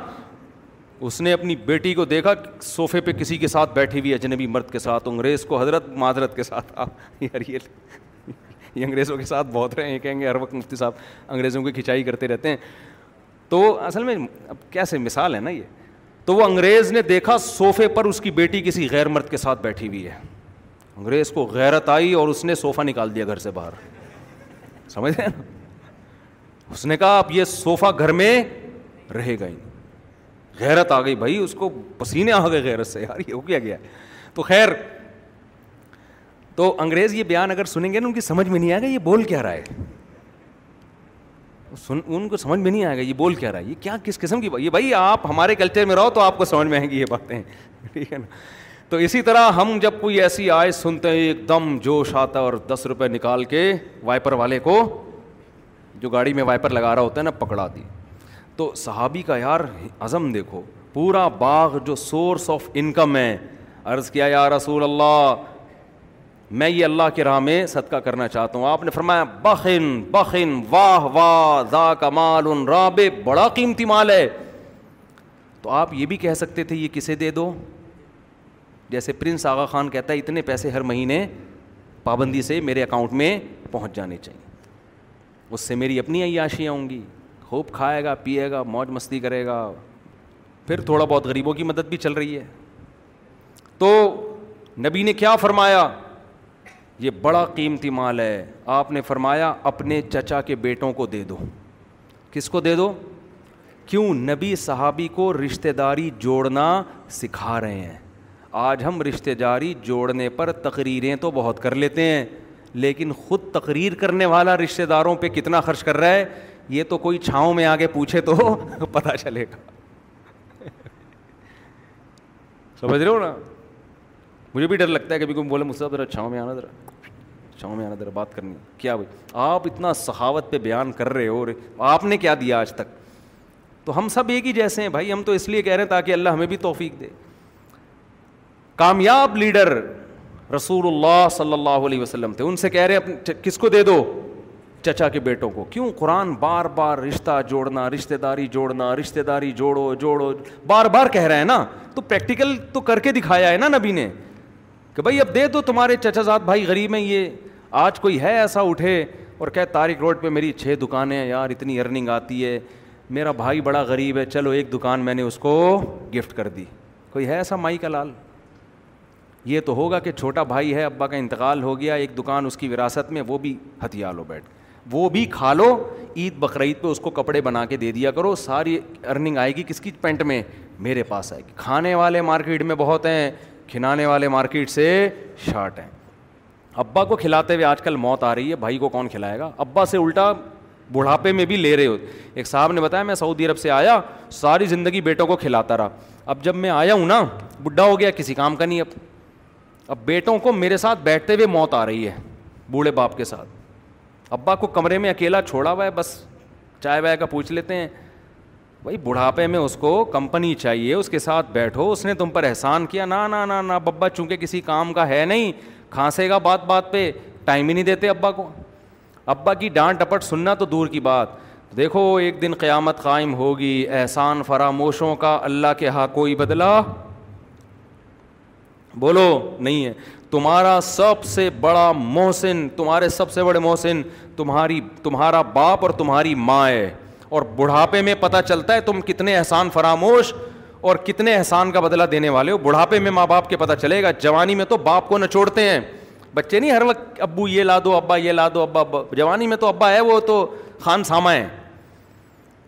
اس نے اپنی بیٹی کو دیکھا صوفے پہ کسی کے ساتھ بیٹھی ہوئی اجنبی مرد کے ساتھ انگریز کو حضرت معذرت کے ساتھ آپ یار یہ انگریزوں کے ساتھ بہت رہے ہیں کہیں گے ہر وقت مفتی صاحب انگریزوں کی کھنچائی کرتے رہتے ہیں تو اصل میں اب کیسے مثال ہے نا یہ تو وہ انگریز نے دیکھا صوفے پر اس کی بیٹی کسی غیر مرد کے ساتھ بیٹھی ہوئی ہے انگریز کو غیرت آئی اور اس نے صوفہ نکال دیا گھر سے باہر سمجھ ہیں نا اس نے کہا اب یہ صوفہ گھر میں رہے گا ہی نہیں غیرت آ گئی بھائی اس کو پسینے آ گئے غیرت سے یار یہ ہو کیا گیا ہے تو خیر تو انگریز یہ بیان اگر سنیں گے نا ان کی سمجھ میں نہیں آئے گا یہ بول کیا رہا ہے سن ان کو سمجھ میں نہیں آئے گا یہ بول کیا رہا ہے یہ کیا کس قسم کی بات یہ بھائی آپ ہمارے کلچر میں رہو تو آپ کو سمجھ میں آئیں گی یہ باتیں ٹھیک ہے نا تو اسی طرح ہم جب کوئی ایسی آئے سنتے ہیں ایک دم جوش آتا اور دس روپے نکال کے وائپر والے کو جو گاڑی میں وائپر لگا رہا ہوتا ہے نا پکڑا دی تو صحابی کا یار عزم دیکھو پورا باغ جو سورس آف انکم ہے عرض کیا یا رسول اللہ میں یہ اللہ کے راہ میں صدقہ کرنا چاہتا ہوں آپ نے فرمایا بخن بخن واہ واہ ان راب بڑا قیمتی مال ہے تو آپ یہ بھی کہہ سکتے تھے یہ کسے دے دو جیسے پرنس آغا خان کہتا ہے اتنے پیسے ہر مہینے پابندی سے میرے اکاؤنٹ میں پہنچ جانے چاہیے اس سے میری اپنی عیاشیاں ہوں گی خوب کھائے گا پیے گا موج مستی کرے گا پھر تھوڑا بہت غریبوں کی مدد بھی چل رہی ہے تو نبی نے کیا فرمایا یہ بڑا قیمتی مال ہے آپ نے فرمایا اپنے چچا کے بیٹوں کو دے دو کس کو دے دو کیوں نبی صحابی کو رشتہ داری جوڑنا سکھا رہے ہیں آج ہم رشتہ داری جوڑنے پر تقریریں تو بہت کر لیتے ہیں لیکن خود تقریر کرنے والا رشتہ داروں پہ کتنا خرچ کر رہا ہے یہ تو کوئی چھاؤں میں آگے پوچھے تو پتا چلے گا سمجھ رہے ہو نا مجھے بھی ڈر لگتا ہے کبھی کوئی بولے مجھ سے ذرا چھاؤں میں آنا ذرا چھاؤں میں آنا ذرا بات کرنی کیا بھائی آپ اتنا صحاوت پہ بیان کر رہے ہو آپ نے کیا دیا آج تک تو ہم سب ایک ہی جیسے ہیں بھائی ہم تو اس لیے کہہ رہے ہیں تاکہ اللہ ہمیں بھی توفیق دے کامیاب لیڈر رسول اللہ صلی اللہ علیہ وسلم تھے ان سے کہہ رہے ہیں کس کو دے دو چچا کے بیٹوں کو کیوں قرآن بار بار رشتہ جوڑنا رشتے داری جوڑنا رشتے داری جوڑو جوڑو بار بار کہہ رہے ہیں نا تو پریکٹیکل تو کر کے دکھایا ہے نا نبی نے کہ بھائی اب دے دو تمہارے چچا زاد بھائی غریب ہیں یہ آج کوئی ہے ایسا اٹھے اور کہے تاریخ روڈ پہ میری چھ دکانیں ہیں یار اتنی ارننگ آتی ہے میرا بھائی بڑا غریب ہے چلو ایک دکان میں نے اس کو گفٹ کر دی کوئی ہے ایسا مائی کا لال یہ تو ہوگا کہ چھوٹا بھائی ہے ابا کا انتقال ہو گیا ایک دکان اس کی وراثت میں وہ بھی ہتھیار ہو بیٹھ گئے وہ بھی کھا لو عید بقرعید پہ اس کو کپڑے بنا کے دے دیا کرو ساری ارننگ آئے گی کس کی پینٹ میں میرے پاس آئے گی کھانے والے مارکیٹ میں بہت ہیں کھلانے والے مارکیٹ سے شارٹ ہیں ابا کو کھلاتے ہوئے آج کل موت آ رہی ہے بھائی کو کون کھلائے گا ابا سے الٹا بڑھاپے میں بھی لے رہے ہو ایک صاحب نے بتایا میں سعودی عرب سے آیا ساری زندگی بیٹوں کو کھلاتا رہا اب جب میں آیا ہوں نا بڈھا ہو گیا کسی کام کا نہیں اب اب بیٹوں کو میرے ساتھ بیٹھتے ہوئے موت آ رہی ہے بوڑھے باپ کے ساتھ ابا کو کمرے میں اکیلا چھوڑا ہوا ہے بس چائے وائے کا پوچھ لیتے ہیں بھائی بڑھاپے میں اس کو کمپنی چاہیے اس کے ساتھ بیٹھو اس نے تم پر احسان کیا نا نہ نہ ببا چونکہ کسی کام کا ہے نہیں کھانسے گا بات بات پہ ٹائم ہی نہیں دیتے ابا کو ابا کی ڈانٹ ڈپٹ سننا تو دور کی بات دیکھو ایک دن قیامت قائم ہوگی احسان فراموشوں کا اللہ کے ہاں کوئی بدلا بولو نہیں ہے تمہارا سب سے بڑا محسن تمہارے سب سے بڑے محسن تمہاری تمہارا باپ اور تمہاری ماں ہے اور بڑھاپے میں پتہ چلتا ہے تم کتنے احسان فراموش اور کتنے احسان کا بدلہ دینے والے ہو بڑھاپے میں ماں باپ کے پتہ چلے گا جوانی میں تو باپ کو نچوڑتے ہیں بچے نہیں ہر وقت ابو یہ لا دو ابا یہ لا دو ابا ابا جوانی میں تو ابا ہے وہ تو خان ساما ہے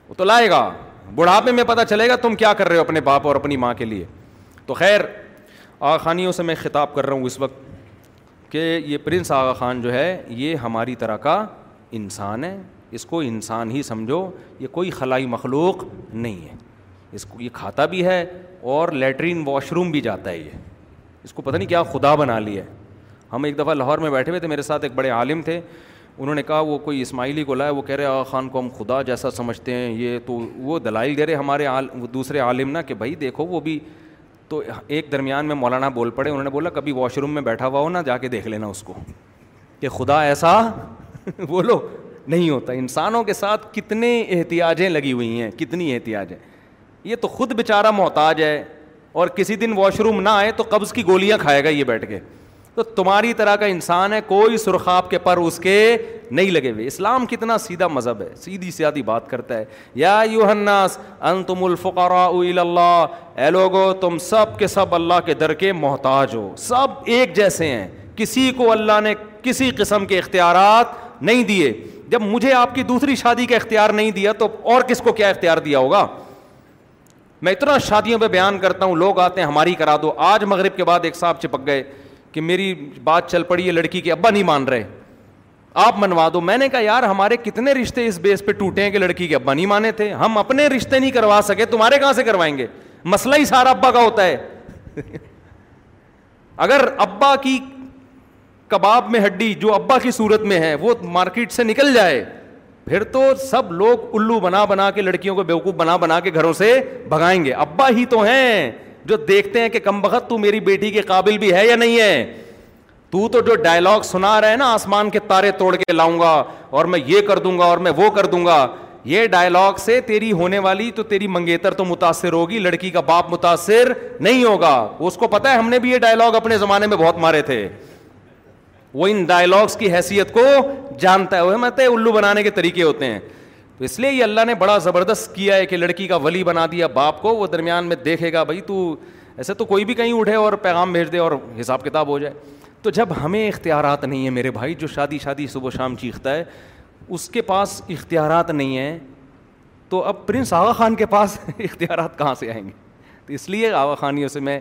وہ تو لائے گا بڑھاپے میں پتہ چلے گا تم کیا کر رہے ہو اپنے باپ اور اپنی ماں کے لیے تو خیر آغا خانیوں سے میں خطاب کر رہا ہوں اس وقت کہ یہ پرنس آغا خان جو ہے یہ ہماری طرح کا انسان ہے اس کو انسان ہی سمجھو یہ کوئی خلائی مخلوق نہیں ہے اس کو یہ کھاتا بھی ہے اور لیٹرین واش روم بھی جاتا ہے یہ اس کو پتہ نہیں کیا خدا بنا ہے ہم ایک دفعہ لاہور میں بیٹھے ہوئے تھے میرے ساتھ ایک بڑے عالم تھے انہوں نے کہا وہ کوئی اسماعیلی کو لائے وہ کہہ رہے آغا خان کو ہم خدا جیسا سمجھتے ہیں یہ تو وہ دلائل دے رہے ہمارے عالم دوسرے عالم نا کہ بھائی دیکھو وہ بھی تو ایک درمیان میں مولانا بول پڑے انہوں نے بولا کبھی واش روم میں بیٹھا ہوا ہو نہ جا کے دیکھ لینا اس کو کہ خدا ایسا بولو نہیں ہوتا انسانوں کے ساتھ کتنے احتیاطیں لگی ہوئی ہیں کتنی احتیاطیں یہ تو خود بیچارہ محتاج ہے اور کسی دن واش روم نہ آئے تو قبض کی گولیاں کھائے گا یہ بیٹھ کے تو تمہاری طرح کا انسان ہے کوئی سرخاب کے پر اس کے نہیں لگے ہوئے اسلام کتنا سیدھا مذہب ہے سیدھی سیادی بات کرتا ہے یا یو الفقراء ان اللہ اے لوگو تم سب کے سب اللہ کے در کے محتاج ہو سب ایک جیسے ہیں کسی کو اللہ نے کسی قسم کے اختیارات نہیں دیے جب مجھے آپ کی دوسری شادی کا اختیار نہیں دیا تو اور کس کو کیا اختیار دیا ہوگا میں اتنا شادیوں پہ بیان کرتا ہوں لوگ آتے ہیں ہماری کرا دو آج مغرب کے بعد ایک صاحب چپک گئے کہ میری بات چل پڑی ہے لڑکی کے ابا نہیں مان رہے آپ منوا دو میں نے کہا یار ہمارے کتنے رشتے اس بیس پہ ٹوٹے ہیں کہ لڑکی کے ابا نہیں مانے تھے ہم اپنے رشتے نہیں کروا سکے تمہارے کہاں سے کروائیں گے مسئلہ ہی سارا ابا کا ہوتا ہے اگر ابا کی کباب میں ہڈی جو ابا کی صورت میں ہے وہ مارکیٹ سے نکل جائے پھر تو سب لوگ الو بنا بنا کے لڑکیوں کو بیوقوف بنا بنا کے گھروں سے بھگائیں گے ابا ہی تو ہیں جو دیکھتے ہیں کہ کم بخت تو میری بیٹی کے قابل بھی ہے یا نہیں ہے تو تو جو ڈائلگ سنا رہا ہے نا آسمان کے تارے توڑ کے لاؤں گا اور میں یہ کر دوں گا اور میں وہ کر دوں گا یہ ڈائلگ سے تیری ہونے والی تو تیری منگیتر تو متاثر ہوگی لڑکی کا باپ متاثر نہیں ہوگا اس کو پتا ہے ہم نے بھی یہ ڈائلگ اپنے زمانے میں بہت مارے تھے وہ ان ڈائلگس کی حیثیت کو جانتا ہے وہ ہم الو بنانے کے طریقے ہوتے ہیں تو اس لیے یہ اللہ نے بڑا زبردست کیا ہے کہ لڑکی کا ولی بنا دیا باپ کو وہ درمیان میں دیکھے گا بھائی تو ایسے تو کوئی بھی کہیں اٹھے اور پیغام بھیج دے اور حساب کتاب ہو جائے تو جب ہمیں اختیارات نہیں ہیں میرے بھائی جو شادی شادی صبح شام چیختا ہے اس کے پاس اختیارات نہیں ہیں تو اب پرنس آوا خان کے پاس اختیارات کہاں سے آئیں گے تو اس لیے آوا خانیوں سے میں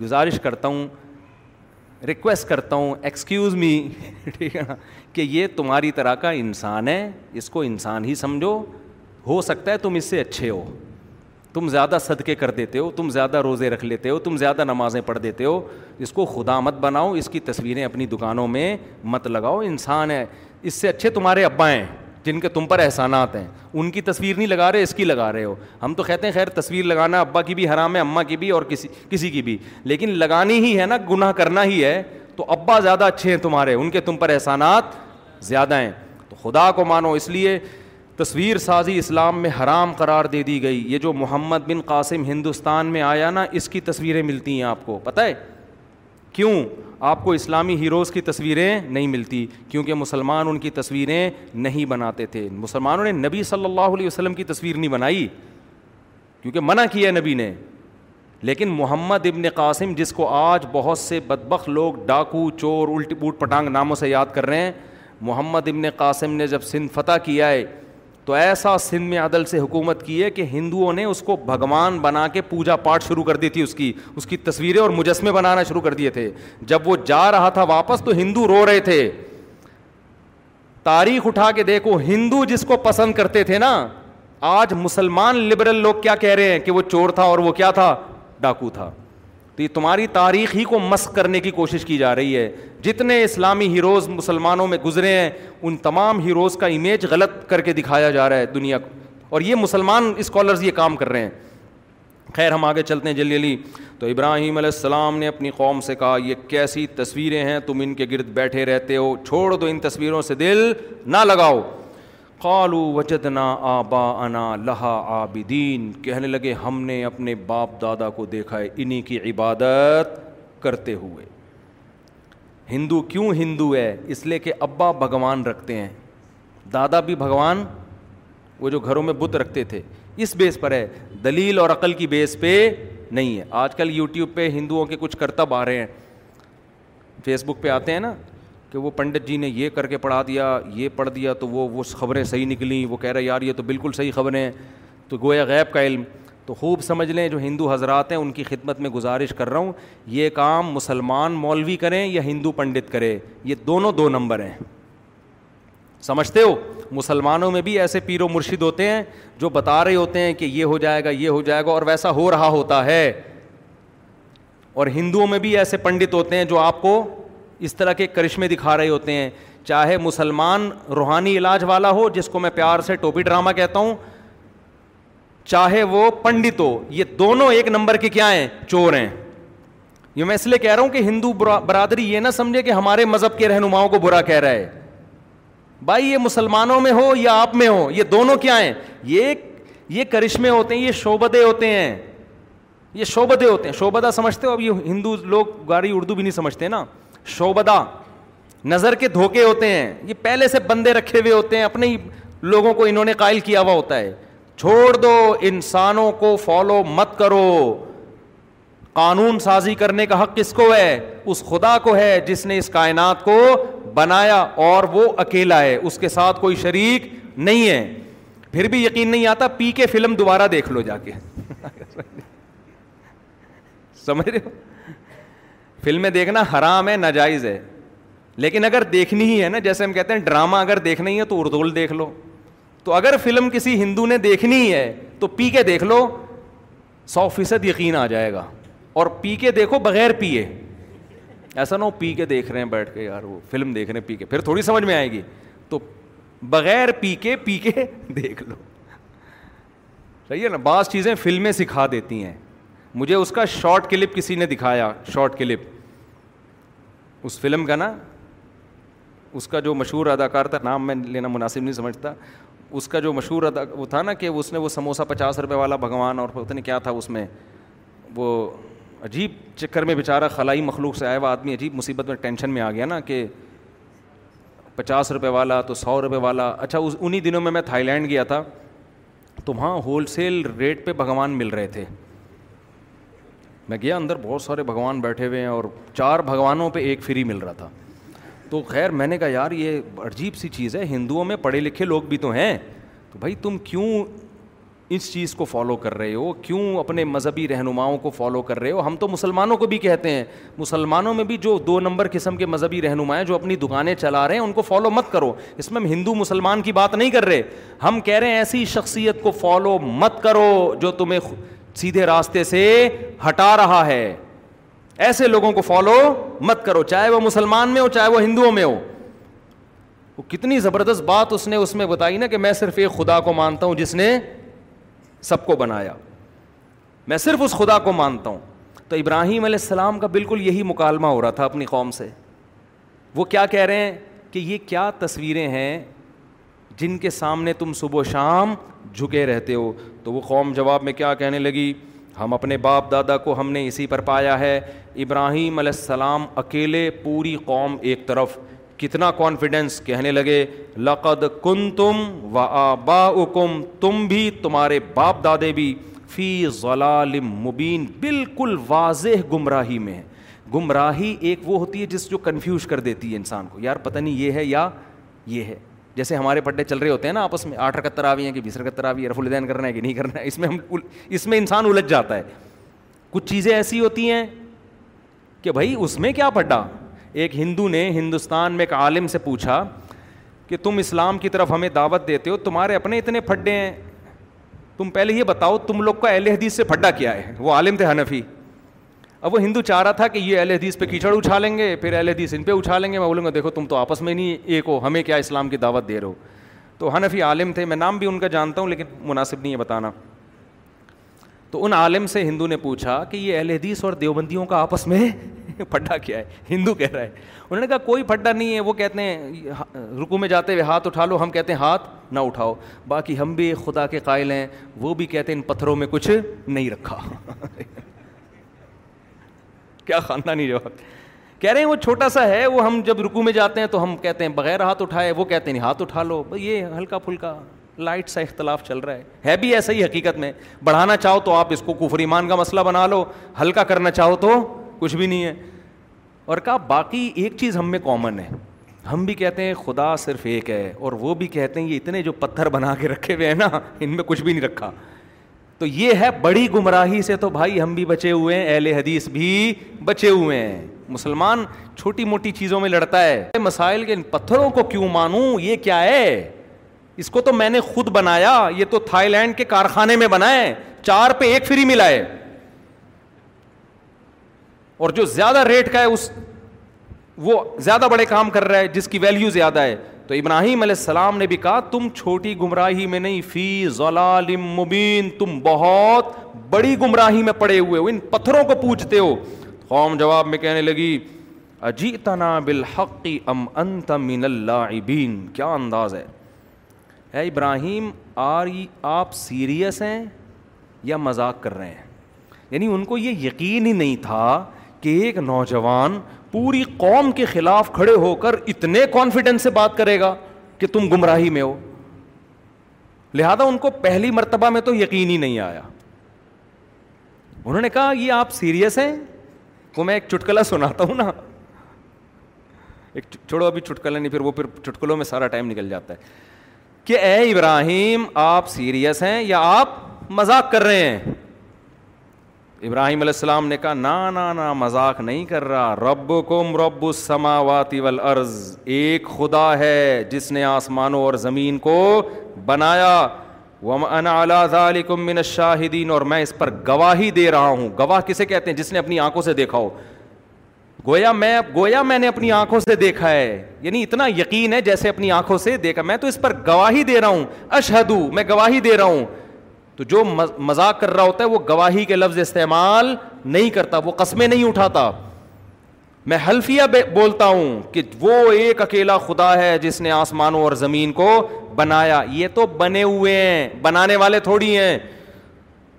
گزارش کرتا ہوں ریکویسٹ کرتا ہوں ایکسکیوز می ٹھیک ہے نا کہ یہ تمہاری طرح کا انسان ہے اس کو انسان ہی سمجھو ہو سکتا ہے تم اس سے اچھے ہو تم زیادہ صدقے کر دیتے ہو تم زیادہ روزے رکھ لیتے ہو تم زیادہ نمازیں پڑھ دیتے ہو اس کو خدا مت بناؤ اس کی تصویریں اپنی دکانوں میں مت لگاؤ انسان ہے اس سے اچھے تمہارے ابا ہیں جن کے تم پر احسانات ہیں ان کی تصویر نہیں لگا رہے اس کی لگا رہے ہو ہم تو کہتے ہیں خیر تصویر لگانا ابا کی بھی حرام ہے اماں کی بھی اور کسی کسی کی بھی لیکن لگانی ہی ہے نا گناہ کرنا ہی ہے تو ابا زیادہ اچھے ہیں تمہارے ان کے تم پر احسانات زیادہ ہیں تو خدا کو مانو اس لیے تصویر سازی اسلام میں حرام قرار دے دی گئی یہ جو محمد بن قاسم ہندوستان میں آیا نا اس کی تصویریں ملتی ہیں آپ کو پتہ ہے کیوں آپ کو اسلامی ہیروز کی تصویریں نہیں ملتی کیونکہ مسلمان ان کی تصویریں نہیں بناتے تھے مسلمانوں نے نبی صلی اللہ علیہ وسلم کی تصویر نہیں بنائی کیونکہ منع کیا نبی نے لیکن محمد ابن قاسم جس کو آج بہت سے بدبخ لوگ ڈاکو چور الٹ بوٹ پٹانگ ناموں سے یاد کر رہے ہیں محمد ابن قاسم نے جب سندھ فتح کیا ہے تو ایسا سندھ میں عدل سے حکومت کی ہے کہ ہندوؤں نے اس کو بھگوان بنا کے پوجا پاٹ شروع کر دی تھی اس کی اس کی تصویریں اور مجسمے بنانا شروع کر دیے تھے جب وہ جا رہا تھا واپس تو ہندو رو رہے تھے تاریخ اٹھا کے دیکھو ہندو جس کو پسند کرتے تھے نا آج مسلمان لبرل لوگ کیا کہہ رہے ہیں کہ وہ چور تھا اور وہ کیا تھا ڈاکو تھا تو یہ تمہاری تاریخ ہی کو مسق کرنے کی کوشش کی جا رہی ہے جتنے اسلامی ہیروز مسلمانوں میں گزرے ہیں ان تمام ہیروز کا امیج غلط کر کے دکھایا جا رہا ہے دنیا کو اور یہ مسلمان اسکالرز یہ کام کر رہے ہیں خیر ہم آگے چلتے ہیں جلی علی تو ابراہیم علیہ السلام نے اپنی قوم سے کہا یہ کیسی تصویریں ہیں تم ان کے گرد بیٹھے رہتے ہو چھوڑ دو ان تصویروں سے دل نہ لگاؤ قالو وجدنا آبا انا لہا آبدین کہنے لگے ہم نے اپنے باپ دادا کو دیکھا ہے انہیں کی عبادت کرتے ہوئے ہندو کیوں ہندو ہے اس لیے کہ ابا بھگوان رکھتے ہیں دادا بھی بھگوان وہ جو گھروں میں بت رکھتے تھے اس بیس پر ہے دلیل اور عقل کی بیس پہ نہیں ہے آج کل یوٹیوب پہ ہندوؤں کے کچھ کرتب آ رہے ہیں فیس بک پہ آتے ہیں نا کہ وہ پنڈت جی نے یہ کر کے پڑھا دیا یہ پڑھ دیا تو وہ وہ خبریں صحیح نکلیں وہ کہہ رہے یار یہ تو بالکل صحیح خبریں تو گویا غیب کا علم تو خوب سمجھ لیں جو ہندو حضرات ہیں ان کی خدمت میں گزارش کر رہا ہوں یہ کام مسلمان مولوی کریں یا ہندو پنڈت کرے یہ دونوں دو نمبر ہیں سمجھتے ہو مسلمانوں میں بھی ایسے پیر و مرشد ہوتے ہیں جو بتا رہے ہوتے ہیں کہ یہ ہو جائے گا یہ ہو جائے گا اور ویسا ہو رہا ہوتا ہے اور ہندوؤں میں بھی ایسے پنڈت ہوتے ہیں جو آپ کو اس طرح کے کرشمے دکھا رہے ہوتے ہیں چاہے مسلمان روحانی علاج والا ہو جس کو میں پیار سے ٹوپی ڈرامہ کہتا ہوں چاہے وہ پنڈت ہو یہ دونوں ایک نمبر کے کیا ہیں چور ہیں یہ میں اس لیے کہہ رہا ہوں کہ ہندو برادری یہ نہ سمجھے کہ ہمارے مذہب کے رہنماؤں کو برا کہہ رہا ہے بھائی یہ مسلمانوں میں ہو یا آپ میں ہو یہ دونوں کیا ہیں یہ یہ کرشمے ہوتے ہیں یہ شعبدے ہوتے ہیں یہ شعبدے ہوتے ہیں شوبدہ سمجھتے ہو اب یہ ہندو لوگ گاڑی اردو بھی نہیں سمجھتے نا شوبدا نظر کے دھوکے ہوتے ہیں یہ پہلے سے بندے رکھے ہوئے ہوتے ہیں اپنے ہی لوگوں کو انہوں نے قائل کیا ہوا ہوتا ہے چھوڑ دو انسانوں کو فالو مت کرو قانون سازی کرنے کا حق کس کو ہے اس خدا کو ہے جس نے اس کائنات کو بنایا اور وہ اکیلا ہے اس کے ساتھ کوئی شریک نہیں ہے پھر بھی یقین نہیں آتا پی کے فلم دوبارہ دیکھ لو جا کے سمجھ رہے ہو فلمیں دیکھنا حرام ہے ناجائز ہے لیکن اگر دیکھنی ہی ہے نا جیسے ہم کہتے ہیں ڈرامہ اگر دیکھنا ہی ہے تو اردول دیکھ لو تو اگر فلم کسی ہندو نے دیکھنی ہے تو پی کے دیکھ لو سو فیصد یقین آ جائے گا اور پی کے دیکھو بغیر پیے ایسا نہ ہو پی کے دیکھ رہے ہیں بیٹھ کے یار وہ فلم دیکھ رہے ہیں پی کے پھر تھوڑی سمجھ میں آئے گی تو بغیر پی کے پی کے دیکھ لو صحیح ہے نا بعض چیزیں فلمیں سکھا دیتی ہیں مجھے اس کا شارٹ کلپ کسی نے دکھایا شارٹ کلپ اس فلم کا نا اس کا جو مشہور اداکار تھا نام میں لینا مناسب نہیں سمجھتا اس کا جو مشہور ادا وہ تھا نا کہ اس نے وہ سموسہ پچاس روپے والا بھگوان اور پتہ نہیں کیا تھا اس میں وہ عجیب چکر میں بیچارہ خلائی مخلوق سے آیا وہ آدمی عجیب مصیبت میں ٹینشن میں آ گیا نا کہ پچاس روپے والا تو سو روپے والا اچھا اس انہیں دنوں میں میں تھائی لینڈ گیا تھا تو وہاں ہول سیل ریٹ پہ بھگوان مل رہے تھے میں گیا اندر بہت سارے بھگوان بیٹھے ہوئے ہیں اور چار بھگوانوں پہ ایک فری مل رہا تھا تو خیر میں نے کہا یار یہ عجیب سی چیز ہے ہندوؤں میں پڑھے لکھے لوگ بھی تو ہیں تو بھائی تم کیوں اس چیز کو فالو کر رہے ہو کیوں اپنے مذہبی رہنماؤں کو فالو کر رہے ہو ہم تو مسلمانوں کو بھی کہتے ہیں مسلمانوں میں بھی جو دو نمبر قسم کے مذہبی رہنما ہیں جو اپنی دکانیں چلا رہے ہیں ان کو فالو مت کرو اس میں ہم ہندو مسلمان کی بات نہیں کر رہے ہم کہہ رہے ہیں ایسی شخصیت کو فالو مت کرو جو تمہیں سیدھے راستے سے ہٹا رہا ہے ایسے لوگوں کو فالو مت کرو چاہے وہ مسلمان میں ہو چاہے وہ ہندوؤں میں ہو وہ کتنی زبردست بات اس نے اس میں بتائی نا کہ میں صرف ایک خدا کو مانتا ہوں جس نے سب کو بنایا میں صرف اس خدا کو مانتا ہوں تو ابراہیم علیہ السلام کا بالکل یہی مکالمہ ہو رہا تھا اپنی قوم سے وہ کیا کہہ رہے ہیں کہ یہ کیا تصویریں ہیں جن کے سامنے تم صبح و شام جھکے رہتے ہو تو وہ قوم جواب میں کیا کہنے لگی ہم اپنے باپ دادا کو ہم نے اسی پر پایا ہے ابراہیم علیہ السلام اکیلے پوری قوم ایک طرف کتنا کانفیڈینس کہنے لگے لقد کن تم و آبا کم تم بھی تمہارے باپ دادے بھی فی ضلال مبین بالکل واضح گمراہی میں ہے گمراہی ایک وہ ہوتی ہے جس جو کنفیوژ کر دیتی ہے انسان کو یار پتہ نہیں یہ ہے یا یہ ہے جیسے ہمارے پڈے چل رہے ہوتے ہیں نا آپس میں آٹھ رکتر آ ہیں کہ بیس رکتر آ ہے رف الدین کرنا ہے کہ نہیں کرنا ہے اس میں ہم اس میں انسان الجھ جاتا ہے کچھ چیزیں ایسی ہوتی ہیں کہ بھائی اس میں کیا پڈا ایک ہندو نے ہندوستان میں ایک عالم سے پوچھا کہ تم اسلام کی طرف ہمیں دعوت دیتے ہو تمہارے اپنے اتنے پھڈے ہیں تم پہلے یہ بتاؤ تم لوگ کا اہل حدیث سے پھڈا کیا ہے وہ عالم تھے حنفی اب وہ ہندو چاہ رہا تھا کہ یہ اہل حدیث پہ کیچڑ اچھا لیں گے پھر اہل حدیث ان پہ اچھا لیں گے میں بولوں گا دیکھو تم تو آپس میں نہیں ایک ہو ہمیں کیا اسلام کی دعوت دے رہے ہو تو حنفی عالم تھے میں نام بھی ان کا جانتا ہوں لیکن مناسب نہیں ہے بتانا تو ان عالم سے ہندو نے پوچھا کہ یہ اہل حدیث اور دیوبندیوں کا آپس میں پھڈا کیا ہے ہندو کہہ رہا ہے انہوں نے کہا کوئی پھڈا نہیں ہے وہ کہتے ہیں رکو میں جاتے ہوئے ہاتھ اٹھا لو ہم کہتے ہیں ہاتھ نہ اٹھاؤ باقی ہم بھی خدا کے قائل ہیں وہ بھی کہتے ہیں ان پتھروں میں کچھ نہیں رکھا کیا خاندانی جواب کہہ رہے ہیں وہ چھوٹا سا ہے وہ ہم جب رکو میں جاتے ہیں تو ہم کہتے ہیں بغیر ہاتھ اٹھائے وہ کہتے نہیں ہاتھ اٹھا لو یہ ہلکا پھلکا لائٹ سا اختلاف چل رہا ہے ہے بھی ایسا ہی حقیقت میں بڑھانا چاہو تو آپ اس کو کفر ایمان کا مسئلہ بنا لو ہلکا کرنا چاہو تو کچھ بھی نہیں ہے اور کہا باقی ایک چیز ہم میں کامن ہے ہم بھی کہتے ہیں خدا صرف ایک ہے اور وہ بھی کہتے ہیں یہ اتنے جو پتھر بنا کے رکھے ہوئے ہیں نا ان میں کچھ بھی نہیں رکھا تو یہ ہے بڑی گمراہی سے تو بھائی ہم بھی بچے ہوئے ہیں اہل حدیث بھی بچے ہوئے ہیں مسلمان چھوٹی موٹی چیزوں میں لڑتا ہے مسائل کے ان پتھروں کو کیوں مانوں یہ کیا ہے اس کو تو میں نے خود بنایا یہ تو تھائی لینڈ کے کارخانے میں بنا ہے چار پہ ایک فری ملا ہے اور جو زیادہ ریٹ کا ہے اس وہ زیادہ بڑے کام کر رہا ہے جس کی ویلیو زیادہ ہے تو ابراہیم علیہ السلام نے بھی کہا تم چھوٹی گمراہی میں نہیں فی ضلال مبین تم بہت بڑی گمراہی میں پڑے ہوئے ہو ان پتھروں کو پوچھتے ہو قوم جواب میں کہنے لگی اجیتنا بالحق ام انت من اللاعبین کیا انداز ہے اے ابراہیم آر آپ سیریس ہیں یا مذاق کر رہے ہیں یعنی ان کو یہ یقین ہی نہیں تھا کہ ایک نوجوان پوری قوم کے خلاف کھڑے ہو کر اتنے کانفیڈنس سے بات کرے گا کہ تم گمراہی میں ہو لہذا ان کو پہلی مرتبہ میں تو یقین ہی نہیں آیا انہوں نے کہا یہ آپ سیریس ہیں وہ میں ایک چٹکلا سناتا ہوں نا ایک چھوڑو ابھی چٹکلا نہیں پھر وہ پھر چٹکلوں میں سارا ٹائم نکل جاتا ہے کہ اے ابراہیم آپ سیریس ہیں یا آپ مذاق کر رہے ہیں ابراہیم علیہ السلام نے کہا نا نا نا مذاق نہیں کر رہا رب کم رب ایک خدا ہے جس نے آسمانوں اور زمین کو بنایا من اور میں اس پر گواہی دے رہا ہوں گواہ کسے کہتے ہیں جس نے اپنی آنکھوں سے دیکھا ہو گویا میں گویا میں نے اپنی آنکھوں سے دیکھا ہے یعنی اتنا یقین ہے جیسے اپنی آنکھوں سے دیکھا میں تو اس پر گواہی دے رہا ہوں اشہدو میں گواہی دے رہا ہوں تو جو مذاق کر رہا ہوتا ہے وہ گواہی کے لفظ استعمال نہیں کرتا وہ قسمے نہیں اٹھاتا میں حلفیہ بولتا ہوں کہ وہ ایک اکیلا خدا ہے جس نے آسمانوں اور زمین کو بنایا یہ تو بنے ہوئے ہیں بنانے والے تھوڑی ہیں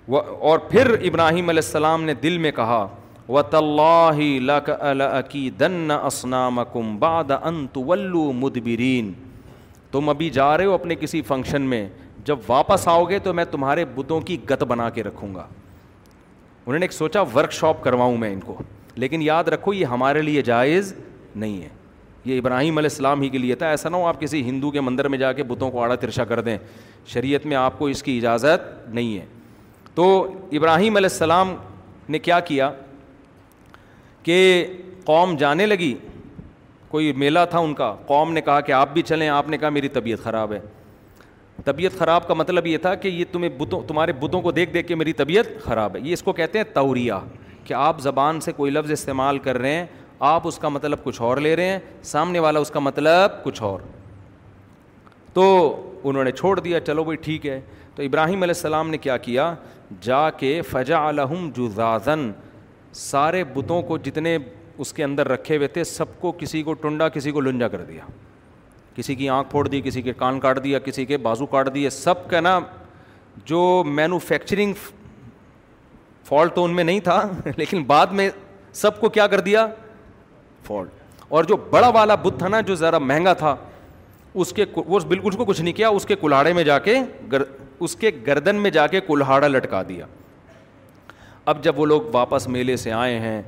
اور پھر ابراہیم علیہ السلام نے دل میں کہا و انت ولو مدبرین تم ابھی جا رہے ہو اپنے کسی فنکشن میں جب واپس آؤ گے تو میں تمہارے بتوں کی گت بنا کے رکھوں گا انہوں نے ایک سوچا ورک شاپ کرواؤں میں ان کو لیکن یاد رکھو یہ ہمارے لیے جائز نہیں ہے یہ ابراہیم علیہ السلام ہی کے لیے تھا ایسا نہ ہو آپ کسی ہندو کے مندر میں جا کے بتوں کو آڑا ترشا کر دیں شریعت میں آپ کو اس کی اجازت نہیں ہے تو ابراہیم علیہ السلام نے کیا کیا کہ قوم جانے لگی کوئی میلہ تھا ان کا قوم نے کہا کہ آپ بھی چلیں آپ نے کہا میری طبیعت خراب ہے طبیعت خراب کا مطلب یہ تھا کہ یہ تمہیں بتوں تمہارے بتوں کو دیکھ دیکھ کے میری طبیعت خراب ہے یہ اس کو کہتے ہیں توریا کہ آپ زبان سے کوئی لفظ استعمال کر رہے ہیں آپ اس کا مطلب کچھ اور لے رہے ہیں سامنے والا اس کا مطلب کچھ اور تو انہوں نے چھوڑ دیا چلو بھائی ٹھیک ہے تو ابراہیم علیہ السلام نے کیا کیا جا کے فجا الحم جزازن سارے بتوں کو جتنے اس کے اندر رکھے ہوئے تھے سب کو کسی کو ٹنڈا کسی کو لنجا کر دیا کسی کی آنکھ پھوڑ دی کسی کے کان کاٹ دیا کسی کے بازو کاٹ دیے سب کا نا جو مینوفیکچرنگ فالٹ تو ان میں نہیں تھا لیکن بعد میں سب کو کیا کر دیا فالٹ اور جو بڑا والا بت تھا نا جو ذرا مہنگا تھا اس کے وہ بالکل اس کو کچھ نہیں کیا اس کے کلاڑے میں جا کے اس کے گردن میں جا کے کلہاڑا لٹکا دیا اب جب وہ لوگ واپس میلے سے آئے ہیں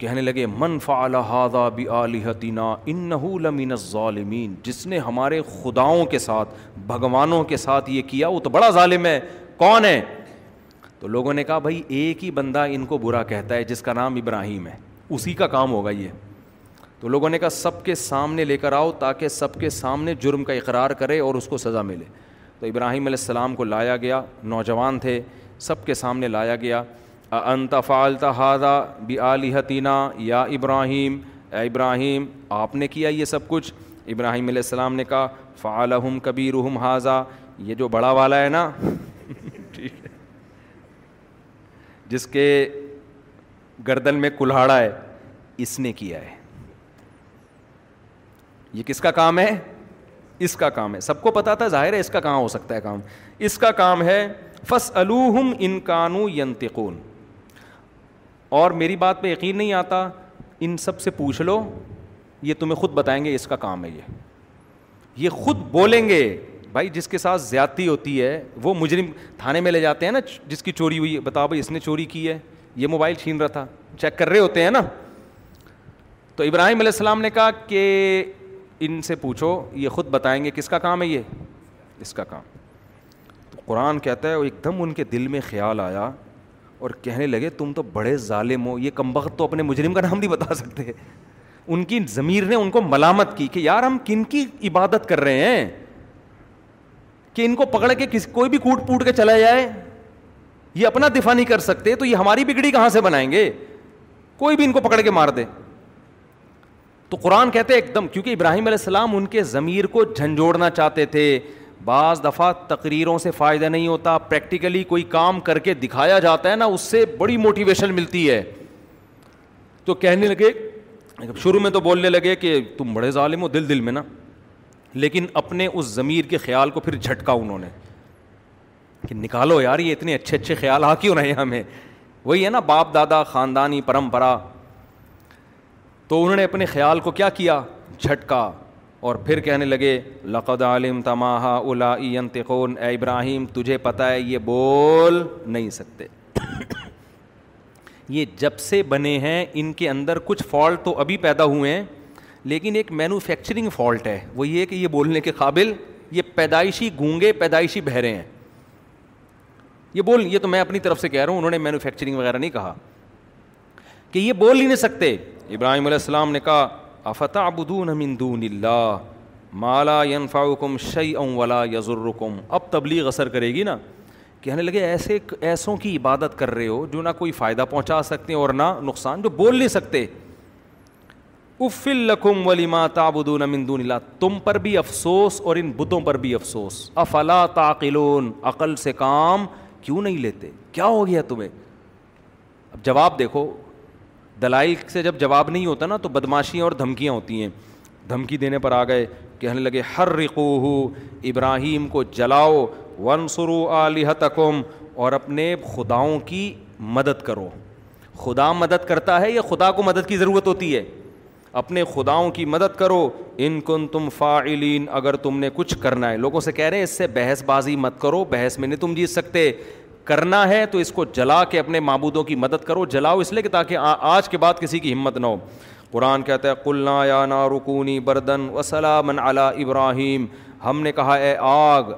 کہنے لگے من فعل هذا الاب انه لمن الظالمین جس نے ہمارے خداؤں کے ساتھ بھگوانوں کے ساتھ یہ کیا وہ تو بڑا ظالم ہے کون ہے تو لوگوں نے کہا بھائی ایک ہی بندہ ان کو برا کہتا ہے جس کا نام ابراہیم ہے اسی کا کام ہوگا یہ تو لوگوں نے کہا سب کے سامنے لے کر آؤ تاکہ سب کے سامنے جرم کا اقرار کرے اور اس کو سزا ملے تو ابراہیم علیہ السلام کو لایا گیا نوجوان تھے سب کے سامنے لایا گیا انت فعلت حاضہ بھی علی یا ابراہیم اے ابراہیم آپ نے کیا یہ سب کچھ ابراہیم علیہ السلام نے کہا فعلہم کبیرہم حاضا یہ جو بڑا والا ہے نا ٹھیک ہے جس کے گردن میں کلہاڑا ہے اس نے کیا ہے یہ کس کا کام ہے اس کا کام ہے سب کو پتا تھا ظاہر ہے اس کا کہاں ہو سکتا ہے کام اس کا کام ہے فس الوہم انکانو ینتقون اور میری بات پہ یقین نہیں آتا ان سب سے پوچھ لو یہ تمہیں خود بتائیں گے اس کا کام ہے یہ یہ خود بولیں گے بھائی جس کے ساتھ زیادتی ہوتی ہے وہ مجرم تھانے میں لے جاتے ہیں نا جس کی چوری ہوئی ہے بتا اس نے چوری کی ہے یہ موبائل چھین رہا تھا چیک کر رہے ہوتے ہیں نا تو ابراہیم علیہ السلام نے کہا کہ ان سے پوچھو یہ خود بتائیں گے کس کا کام ہے یہ اس کا کام قرآن کہتا ہے وہ ایک دم ان کے دل میں خیال آیا اور کہنے لگے تم تو بڑے ظالم ہو یہ کم بخت تو اپنے مجرم کا نام نہیں بتا سکتے ان کی ضمیر نے ان کو ملامت کی کہ یار ہم کن کی عبادت کر رہے ہیں کہ ان کو پکڑ کے کوئی بھی کوٹ پوٹ کے چلا جائے یہ اپنا دفاع نہیں کر سکتے تو یہ ہماری بگڑی کہاں سے بنائیں گے کوئی بھی ان کو پکڑ کے مار دے تو قرآن کہتے ایک دم کیونکہ ابراہیم علیہ السلام ان کے ضمیر کو جھنجھوڑنا چاہتے تھے بعض دفعہ تقریروں سے فائدہ نہیں ہوتا پریکٹیکلی کوئی کام کر کے دکھایا جاتا ہے نا اس سے بڑی موٹیویشن ملتی ہے تو کہنے لگے شروع میں تو بولنے لگے کہ تم بڑے ظالم ہو دل دل میں نا لیکن اپنے اس ضمیر کے خیال کو پھر جھٹکا انہوں نے کہ نکالو یار یہ اتنے اچھے اچھے خیال آ کیوں رہے ہمیں وہی ہے نا باپ دادا خاندانی پرمپرا تو انہوں نے اپنے خیال کو کیا کیا جھٹکا اور پھر کہنے لگے لقد عالم تماہا الا اے ابراہیم تجھے پتہ ہے یہ بول نہیں سکتے یہ جب سے بنے ہیں ان کے اندر کچھ فالٹ تو ابھی پیدا ہوئے ہیں لیکن ایک مینوفیکچرنگ فالٹ ہے وہ یہ کہ یہ بولنے کے قابل یہ پیدائشی گونگے پیدائشی بہرے ہیں یہ بول یہ تو میں اپنی طرف سے کہہ رہا ہوں انہوں نے مینوفیکچرنگ وغیرہ نہیں کہا کہ یہ بول ہی نہیں سکتے ابراہیم علیہ السلام نے کہا دون اللہ مالا یفا شعی ام ولا یزرکم اب تبلیغ اثر کرے گی نا کہنے لگے ایسے ایسوں کی عبادت کر رہے ہو جو نہ کوئی فائدہ پہنچا سکتے ہیں اور نہ نقصان جو بول نہیں سکتے افلقم ولی دون نمندون تم پر بھی افسوس اور ان بتوں پر بھی افسوس افلا تاقل عقل سے کام کیوں نہیں لیتے کیا ہو گیا تمہیں اب جواب دیکھو دلائل سے جب جواب نہیں ہوتا نا تو بدماشیاں اور دھمکیاں ہوتی ہیں دھمکی دینے پر آ گئے کہنے لگے ہر رقو ابراہیم کو جلاؤ ونسرو علیحت تکم اور اپنے خداؤں کی مدد کرو خدا مدد کرتا ہے یا خدا کو مدد کی ضرورت ہوتی ہے اپنے خداؤں کی مدد کرو ان کن تم فاعلین اگر تم نے کچھ کرنا ہے لوگوں سے کہہ رہے ہیں اس سے بحث بازی مت کرو بحث میں نہیں تم جیت سکتے کرنا ہے تو اس کو جلا کے اپنے معبودوں کی مدد کرو جلاؤ اس لیے کہ تاکہ آج کے بعد کسی کی ہمت نہ ہو قرآن کہتا ہے قلنا یا نا رکونی بردن و سلامن علی ابراہیم ہم نے کہا اے آگ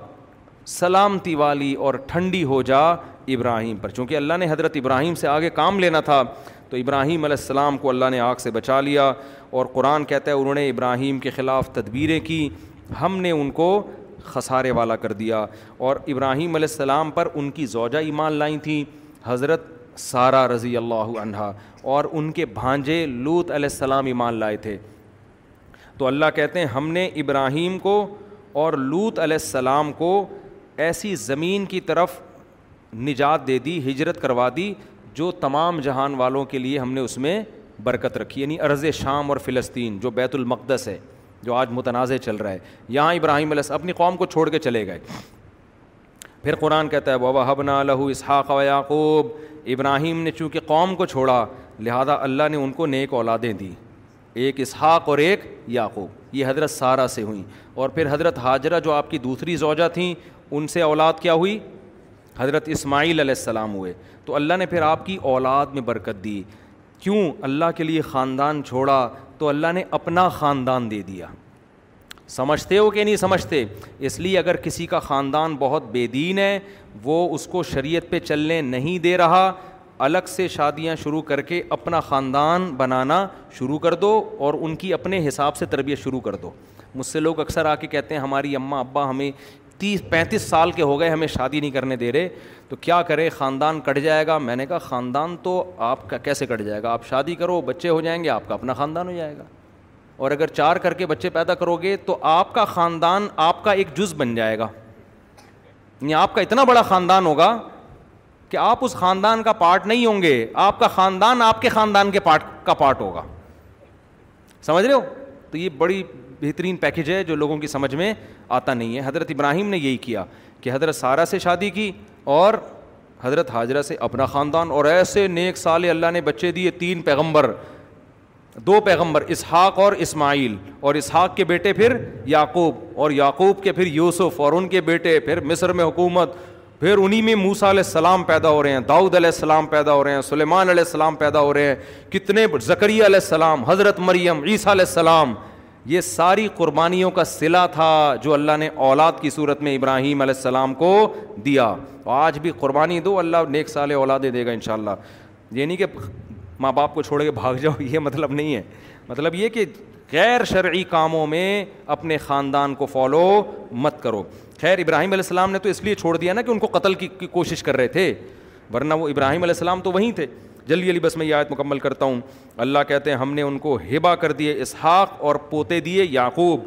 سلامتی والی اور ٹھنڈی ہو جا ابراہیم پر چونکہ اللہ نے حضرت ابراہیم سے آگے کام لینا تھا تو ابراہیم علیہ السلام کو اللہ نے آگ سے بچا لیا اور قرآن کہتا ہے انہوں نے ابراہیم کے خلاف تدبیریں کی ہم نے ان کو خسارے والا کر دیا اور ابراہیم علیہ السلام پر ان کی زوجہ ایمان لائی تھیں حضرت سارا رضی اللہ عنہا اور ان کے بھانجے لوت علیہ السلام ایمان لائے تھے تو اللہ کہتے ہیں ہم نے ابراہیم کو اور لوت علیہ السلام کو ایسی زمین کی طرف نجات دے دی ہجرت کروا دی جو تمام جہان والوں کے لیے ہم نے اس میں برکت رکھی یعنی عرض شام اور فلسطین جو بیت المقدس ہے جو آج متنازع چل رہا ہے یہاں ابراہیم علیہ اپنی قوم کو چھوڑ کے چلے گئے پھر قرآن کہتا ہے وابا حبنا لہو اسحاق و یعقوب ابراہیم نے چونکہ قوم کو چھوڑا لہذا اللہ نے ان کو نیک اولادیں دی ایک اسحاق اور ایک یعقوب یہ حضرت سارا سے ہوئیں اور پھر حضرت حاجرہ جو آپ کی دوسری زوجہ تھیں ان سے اولاد کیا ہوئی حضرت اسماعیل علیہ السلام ہوئے تو اللہ نے پھر آپ کی اولاد میں برکت دی کیوں اللہ کے لیے خاندان چھوڑا تو اللہ نے اپنا خاندان دے دیا سمجھتے ہو کہ نہیں سمجھتے اس لیے اگر کسی کا خاندان بہت بے دین ہے وہ اس کو شریعت پہ چلنے نہیں دے رہا الگ سے شادیاں شروع کر کے اپنا خاندان بنانا شروع کر دو اور ان کی اپنے حساب سے تربیت شروع کر دو مجھ سے لوگ اکثر آ کے کہتے ہیں ہماری اماں ابا ہمیں تیس پینتیس سال کے ہو گئے ہمیں شادی نہیں کرنے دے رہے تو کیا کرے خاندان کٹ جائے گا میں نے کہا خاندان تو آپ کا کیسے کٹ جائے گا آپ شادی کرو بچے ہو جائیں گے آپ کا اپنا خاندان ہو جائے گا اور اگر چار کر کے بچے پیدا کرو گے تو آپ کا خاندان آپ کا ایک جز بن جائے گا یعنی آپ کا اتنا بڑا خاندان ہوگا کہ آپ اس خاندان کا پارٹ نہیں ہوں گے آپ کا خاندان آپ کے خاندان کے پارٹ کا پارٹ ہوگا سمجھ رہے ہو تو یہ بڑی بہترین پیکج ہے جو لوگوں کی سمجھ میں آتا نہیں ہے حضرت ابراہیم نے یہی کیا کہ حضرت سارا سے شادی کی اور حضرت حاجرہ سے اپنا خاندان اور ایسے نیک سال اللہ نے بچے دیے تین پیغمبر دو پیغمبر اسحاق اور اسماعیل اور اسحاق کے بیٹے پھر یعقوب اور یعقوب کے پھر یوسف اور ان کے بیٹے پھر مصر میں حکومت پھر انہیں میں موسا علیہ السلام پیدا ہو رہے ہیں داؤد علیہ السلام پیدا ہو رہے ہیں سلیمان علیہ السلام پیدا ہو رہے ہیں کتنے زکریہ علیہ السلام حضرت مریم عیسیٰ علیہ السلام یہ ساری قربانیوں کا سلا تھا جو اللہ نے اولاد کی صورت میں ابراہیم علیہ السلام کو دیا آج بھی قربانی دو اللہ نیک سال اولادیں دے گا ان شاء اللہ یہ نہیں کہ ماں باپ کو چھوڑ کے بھاگ جاؤ یہ مطلب نہیں ہے مطلب یہ کہ غیر شرعی کاموں میں اپنے خاندان کو فالو مت کرو خیر ابراہیم علیہ السلام نے تو اس لیے چھوڑ دیا نا کہ ان کو قتل کی کوشش کر رہے تھے ورنہ وہ ابراہیم علیہ السلام تو وہیں تھے جلدی علی بس میں یہ آیت مکمل کرتا ہوں اللہ کہتے ہیں ہم نے ان کو ہبا کر دیے اسحاق اور پوتے دیے یعقوب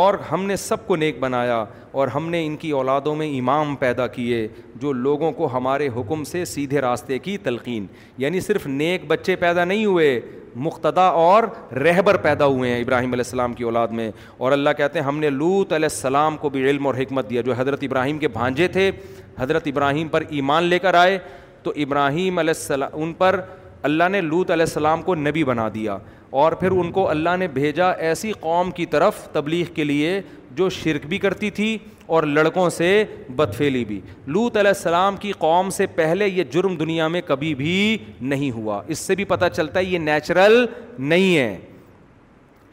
اور ہم نے سب کو نیک بنایا اور ہم نے ان کی اولادوں میں امام پیدا کیے جو لوگوں کو ہمارے حکم سے سیدھے راستے کی تلقین یعنی صرف نیک بچے پیدا نہیں ہوئے مقتدا اور رہبر پیدا ہوئے ہیں ابراہیم علیہ السلام کی اولاد میں اور اللہ کہتے ہیں ہم نے لوت علیہ السلام کو بھی علم اور حکمت دیا جو حضرت ابراہیم کے بھانجے تھے حضرت ابراہیم پر ایمان لے کر آئے تو ابراہیم علیہ السلام ان پر اللہ نے لوت علیہ السلام کو نبی بنا دیا اور پھر ان کو اللہ نے بھیجا ایسی قوم کی طرف تبلیغ کے لیے جو شرک بھی کرتی تھی اور لڑکوں سے بدفیلی بھی لوت علیہ السلام کی قوم سے پہلے یہ جرم دنیا میں کبھی بھی نہیں ہوا اس سے بھی پتہ چلتا ہے یہ نیچرل نہیں ہے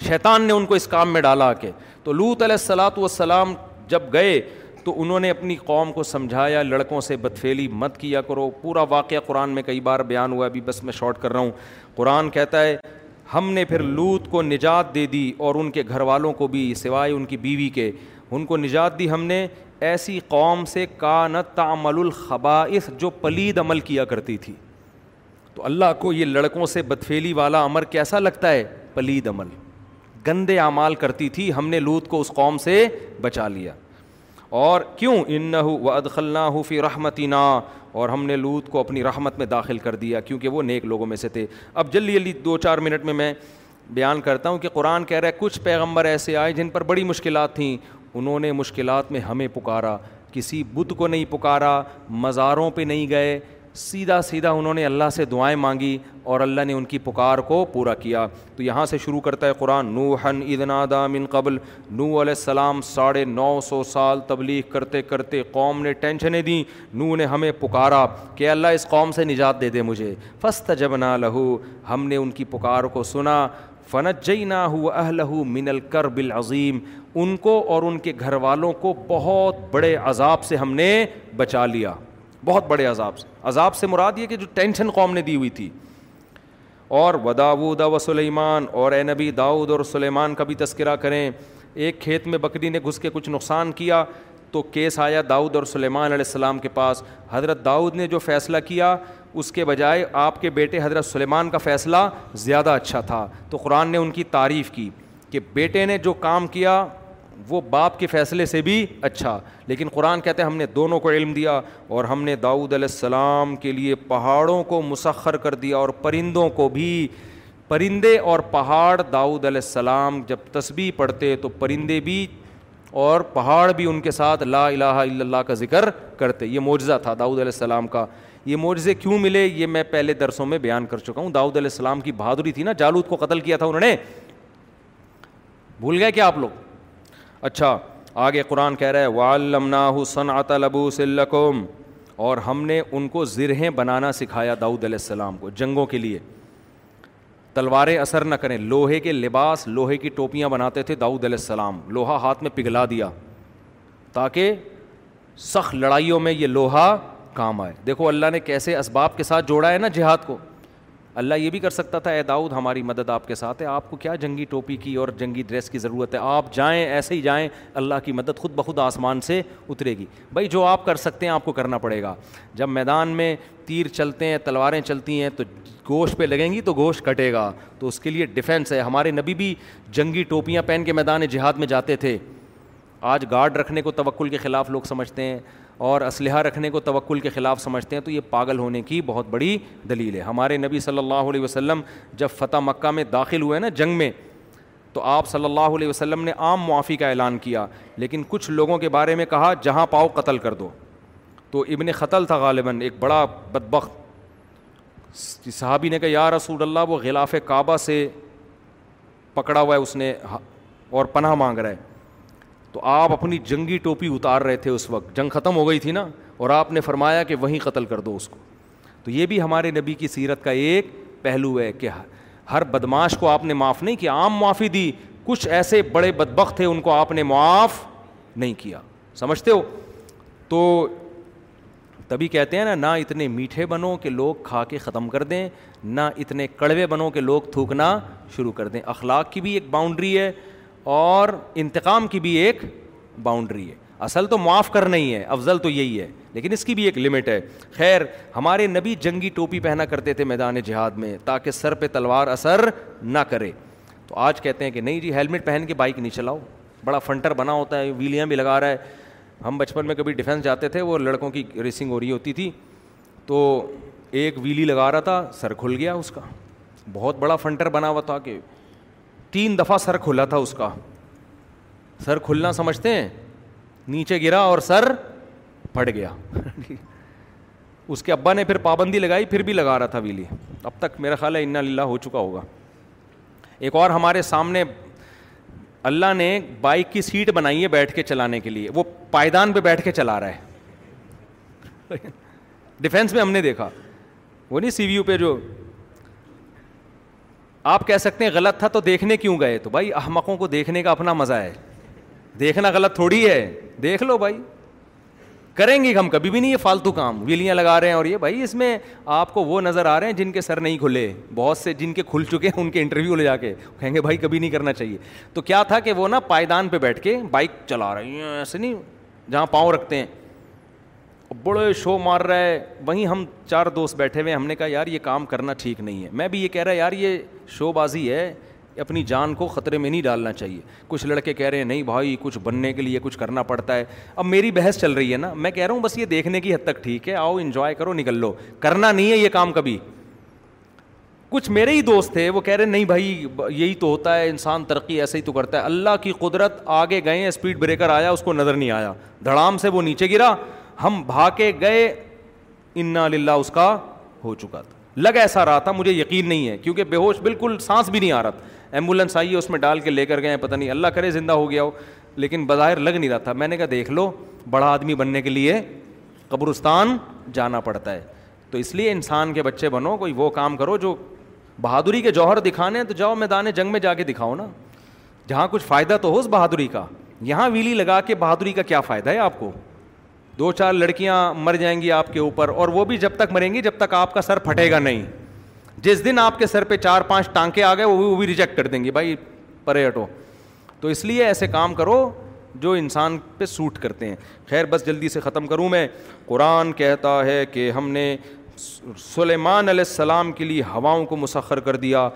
شیطان نے ان کو اس کام میں ڈالا کہ تو لوت علیہ السلاۃ والسلام جب گئے تو انہوں نے اپنی قوم کو سمجھایا لڑکوں سے بدفیلی مت کیا کرو پورا واقعہ قرآن میں کئی بار بیان ہوا ابھی بس میں شارٹ کر رہا ہوں قرآن کہتا ہے ہم نے پھر لوت کو نجات دے دی اور ان کے گھر والوں کو بھی سوائے ان کی بیوی کے ان کو نجات دی ہم نے ایسی قوم سے کا نہ تعمل الخباعث جو پلید عمل کیا کرتی تھی تو اللہ کو یہ لڑکوں سے بدفیلی والا امر کیسا لگتا ہے پلید عمل گندے اعمال کرتی تھی ہم نے لوت کو اس قوم سے بچا لیا اور کیوں ان و ہو فی ادخل نہ ہو رحمتی نا اور ہم نے لوت کو اپنی رحمت میں داخل کر دیا کیونکہ وہ نیک لوگوں میں سے تھے اب جلدی جلدی دو چار منٹ میں میں بیان کرتا ہوں کہ قرآن کہہ رہا ہے کچھ پیغمبر ایسے آئے جن پر بڑی مشکلات تھیں انہوں نے مشکلات میں ہمیں پکارا کسی بت کو نہیں پکارا مزاروں پہ نہیں گئے سیدھا سیدھا انہوں نے اللہ سے دعائیں مانگی اور اللہ نے ان کی پکار کو پورا کیا تو یہاں سے شروع کرتا ہے قرآن نوحن عید من قبل نو علیہ السلام ساڑھے نو سو سال تبلیغ کرتے کرتے قوم نے ٹینشنیں دیں نو نے ہمیں پکارا کہ اللہ اس قوم سے نجات دے دے مجھے فست جب نہ لہو ہم نے ان کی پکار کو سنا فنت جئی نہ ہو اہ لہو من الکر بالعظیم ان کو اور ان کے گھر والوں کو بہت بڑے عذاب سے ہم نے بچا لیا بہت بڑے عذاب سے عذاب سے مراد یہ کہ جو ٹینشن قوم نے دی ہوئی تھی اور وداود و سلیمان اور اے نبی داود اور سلیمان کا بھی تذکرہ کریں ایک کھیت میں بکری نے گھس کے کچھ نقصان کیا تو کیس آیا داؤد اور سلیمان علیہ السلام کے پاس حضرت داؤد نے جو فیصلہ کیا اس کے بجائے آپ کے بیٹے حضرت سلیمان کا فیصلہ زیادہ اچھا تھا تو قرآن نے ان کی تعریف کی کہ بیٹے نے جو کام کیا وہ باپ کے فیصلے سے بھی اچھا لیکن قرآن کہتے ہیں ہم نے دونوں کو علم دیا اور ہم نے داؤد علیہ السلام کے لیے پہاڑوں کو مسخر کر دیا اور پرندوں کو بھی پرندے اور پہاڑ داؤد علیہ السلام جب تسبیح پڑھتے تو پرندے بھی اور پہاڑ بھی ان کے ساتھ لا الہ الا اللہ کا ذکر کرتے یہ معجزہ تھا داؤد علیہ السلام کا یہ معجزے کیوں ملے یہ میں پہلے درسوں میں بیان کر چکا ہوں داؤد علیہ السلام کی بہادری تھی نا جالود کو قتل کیا تھا انہوں نے بھول گئے کیا آپ لوگ اچھا آگے قرآن کہہ ہے و المنا صنعت لبوس صُم اور ہم نے ان کو زرہیں بنانا سکھایا داود علیہ السلام کو جنگوں کے لیے تلواریں اثر نہ کریں لوہے کے لباس لوہے کی ٹوپیاں بناتے تھے داود علیہ السلام لوہا ہاتھ میں پگھلا دیا تاکہ سخت لڑائیوں میں یہ لوہا کام آئے دیکھو اللہ نے کیسے اسباب کے ساتھ جوڑا ہے نا جہاد کو اللہ یہ بھی کر سکتا تھا اے داؤد ہماری مدد آپ کے ساتھ ہے آپ کو کیا جنگی ٹوپی کی اور جنگی ڈریس کی ضرورت ہے آپ جائیں ایسے ہی جائیں اللہ کی مدد خود بخود آسمان سے اترے گی بھائی جو آپ کر سکتے ہیں آپ کو کرنا پڑے گا جب میدان میں تیر چلتے ہیں تلواریں چلتی ہیں تو گوشت پہ لگیں گی تو گوشت کٹے گا تو اس کے لیے ڈیفینس ہے ہمارے نبی بھی جنگی ٹوپیاں پہن کے میدان جہاد میں جاتے تھے آج گارڈ رکھنے کو توقل کے خلاف لوگ سمجھتے ہیں اور اسلحہ رکھنے کو توکل کے خلاف سمجھتے ہیں تو یہ پاگل ہونے کی بہت بڑی دلیل ہے ہمارے نبی صلی اللہ علیہ وسلم جب فتح مکہ میں داخل ہوئے نا جنگ میں تو آپ صلی اللہ علیہ وسلم نے عام معافی کا اعلان کیا لیکن کچھ لوگوں کے بارے میں کہا جہاں پاؤ قتل کر دو تو ابن قتل تھا غالباً ایک بڑا بدبخت صحابی نے کہا یا رسول اللہ وہ غلاف کعبہ سے پکڑا ہوا ہے اس نے اور پناہ مانگ رہا ہے تو آپ اپنی جنگی ٹوپی اتار رہے تھے اس وقت جنگ ختم ہو گئی تھی نا اور آپ نے فرمایا کہ وہیں قتل کر دو اس کو تو یہ بھی ہمارے نبی کی سیرت کا ایک پہلو ہے کہ ہر بدماش کو آپ نے معاف نہیں کیا عام معافی دی کچھ ایسے بڑے بدبخت تھے ان کو آپ نے معاف نہیں کیا سمجھتے ہو تو تبھی ہی کہتے ہیں نا نہ اتنے میٹھے بنو کہ لوگ کھا کے ختم کر دیں نہ اتنے کڑوے بنو کہ لوگ تھوکنا شروع کر دیں اخلاق کی بھی ایک باؤنڈری ہے اور انتقام کی بھی ایک باؤنڈری ہے اصل تو معاف کرنا ہی ہے افضل تو یہی ہے لیکن اس کی بھی ایک لمٹ ہے خیر ہمارے نبی جنگی ٹوپی پہنا کرتے تھے میدان جہاد میں تاکہ سر پہ تلوار اثر نہ کرے تو آج کہتے ہیں کہ نہیں جی ہیلمٹ پہن کے بائک نہیں چلاؤ بڑا فنٹر بنا ہوتا ہے ویلیاں بھی لگا رہا ہے ہم بچپن میں کبھی ڈیفینس جاتے تھے وہ لڑکوں کی ریسنگ ہو رہی ہوتی تھی تو ایک ویلی لگا رہا تھا سر کھل گیا اس کا بہت بڑا فنٹر بنا ہوا تھا کہ تین دفعہ سر کھلا تھا اس کا سر کھلنا سمجھتے ہیں نیچے گرا اور سر پھٹ گیا اس کے ابا نے پھر پابندی لگائی پھر بھی لگا رہا تھا ویلی اب تک میرا خیال ہے ان للہ ہو چکا ہوگا ایک اور ہمارے سامنے اللہ نے بائک کی سیٹ بنائی ہے بیٹھ کے چلانے کے لیے وہ پائدان پہ بیٹھ کے چلا رہا ہے ڈیفینس میں ہم نے دیکھا وہ نہیں سی وی یو پہ جو آپ کہہ سکتے ہیں غلط تھا تو دیکھنے کیوں گئے تو بھائی احمقوں کو دیکھنے کا اپنا مزہ ہے دیکھنا غلط تھوڑی ہے دیکھ لو بھائی کریں گے ہم کبھی بھی نہیں یہ فالتو کام ویلیاں لگا رہے ہیں اور یہ بھائی اس میں آپ کو وہ نظر آ رہے ہیں جن کے سر نہیں کھلے بہت سے جن کے کھل چکے ہیں ان کے انٹرویو لے جا کے کہیں گے بھائی کبھی نہیں کرنا چاہیے تو کیا تھا کہ وہ نا پائیدان پہ بیٹھ کے بائک چلا رہے ہیں ایسے نہیں جہاں پاؤں رکھتے ہیں بڑے شو مار رہا ہے وہیں ہم چار دوست بیٹھے ہوئے ہم نے کہا یار یہ کام کرنا ٹھیک نہیں ہے میں بھی یہ کہہ رہا یار یہ شو بازی ہے اپنی جان کو خطرے میں نہیں ڈالنا چاہیے کچھ لڑکے کہہ رہے ہیں نہیں بھائی کچھ بننے کے لیے کچھ کرنا پڑتا ہے اب میری بحث چل رہی ہے نا میں کہہ رہا ہوں بس یہ دیکھنے کی حد تک ٹھیک ہے آؤ انجوائے کرو نکل لو کرنا نہیں ہے یہ کام کبھی کچھ میرے ہی دوست تھے وہ کہہ رہے نہیں بھائی یہی تو ہوتا ہے انسان ترقی ایسے ہی تو کرتا ہے اللہ کی قدرت آگے گئے اسپیڈ بریکر آیا اس کو نظر نہیں آیا دھڑام سے وہ نیچے گرا ہم بھا کے گئے انا للہ اس کا ہو چکا تھا لگ ایسا رہا تھا مجھے یقین نہیں ہے کیونکہ بے ہوش بالکل سانس بھی نہیں آ رہا تھا ایمبولینس آئیے اس میں ڈال کے لے کر گئے ہیں پتہ نہیں اللہ کرے زندہ ہو گیا ہو لیکن بظاہر لگ نہیں رہا تھا میں نے کہا دیکھ لو بڑا آدمی بننے کے لیے قبرستان جانا پڑتا ہے تو اس لیے انسان کے بچے بنو کوئی وہ کام کرو جو بہادری کے جوہر دکھانے ہیں تو جاؤ میدان جنگ میں جا کے دکھاؤ نا جہاں کچھ فائدہ تو ہو اس بہادری کا یہاں ویلی لگا کے بہادری کا کیا فائدہ ہے آپ کو دو چار لڑکیاں مر جائیں گی آپ کے اوپر اور وہ بھی جب تک مریں گی جب تک آپ کا سر پھٹے گا نہیں جس دن آپ کے سر پہ چار پانچ ٹانکے آ گئے وہ بھی وہ بھی ریجیکٹ کر دیں گی بھائی پرے ہٹو تو اس لیے ایسے کام کرو جو انسان پہ سوٹ کرتے ہیں خیر بس جلدی سے ختم کروں میں قرآن کہتا ہے کہ ہم نے سلیمان علیہ السلام کے لیے ہواؤں کو مسخر کر دیا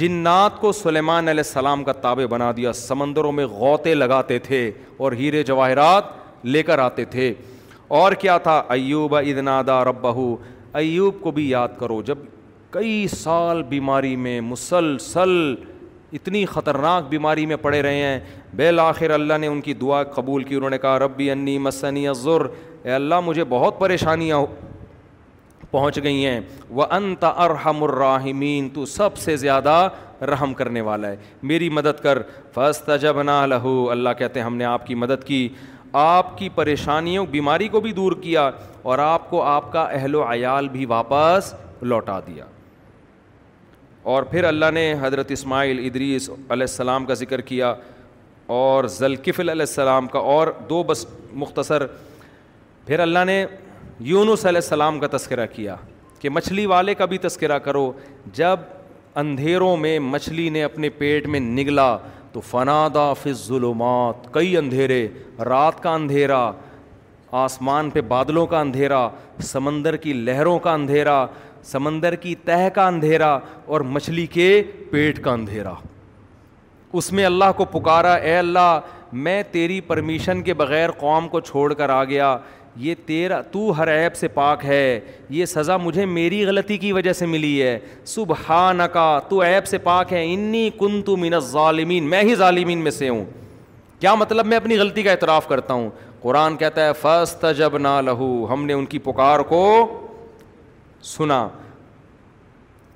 جنات کو سلیمان علیہ السلام کا تابع بنا دیا سمندروں میں غوطے لگاتے تھے اور ہیرے جواہرات لے کر آتے تھے اور کیا تھا ایوب ادنادا رب ایوب کو بھی یاد کرو جب کئی سال بیماری میں مسلسل اتنی خطرناک بیماری میں پڑے رہے ہیں بالآخر اللہ نے ان کی دعا قبول کی انہوں نے کہا ربی انی مسنی ظر اے اللہ مجھے بہت پریشانیاں پہنچ گئی ہیں وہ انت ارحم الراحمین تو سب سے زیادہ رحم کرنے والا ہے میری مدد کر فستا جب نہ لہو اللہ کہتے ہیں ہم نے آپ کی مدد کی آپ کی پریشانیوں بیماری کو بھی دور کیا اور آپ کو آپ کا اہل و عیال بھی واپس لوٹا دیا اور پھر اللہ نے حضرت اسماعیل ادریس علیہ السلام کا ذکر کیا اور ذلقفل علیہ السلام کا اور دو بس مختصر پھر اللہ نے یونس علیہ السلام کا تذکرہ کیا کہ مچھلی والے کا بھی تذکرہ کرو جب اندھیروں میں مچھلی نے اپنے پیٹ میں نگلا تو فنادا فض ظلمات کئی اندھیرے رات کا اندھیرا آسمان پہ بادلوں کا اندھیرا سمندر کی لہروں کا اندھیرا سمندر کی تہہ کا اندھیرا اور مچھلی کے پیٹ کا اندھیرا اس میں اللہ کو پکارا اے اللہ میں تیری پرمیشن کے بغیر قوم کو چھوڑ کر آ گیا یہ تیرا تو ہر عیب سے پاک ہے یہ سزا مجھے میری غلطی کی وجہ سے ملی ہے صبح کا تو عیب سے پاک ہے انی کن تو من ظالمین میں ہی ظالمین میں سے ہوں کیا مطلب میں اپنی غلطی کا اعتراف کرتا ہوں قرآن کہتا ہے فسٹ جب نہ لہو ہم نے ان کی پکار کو سنا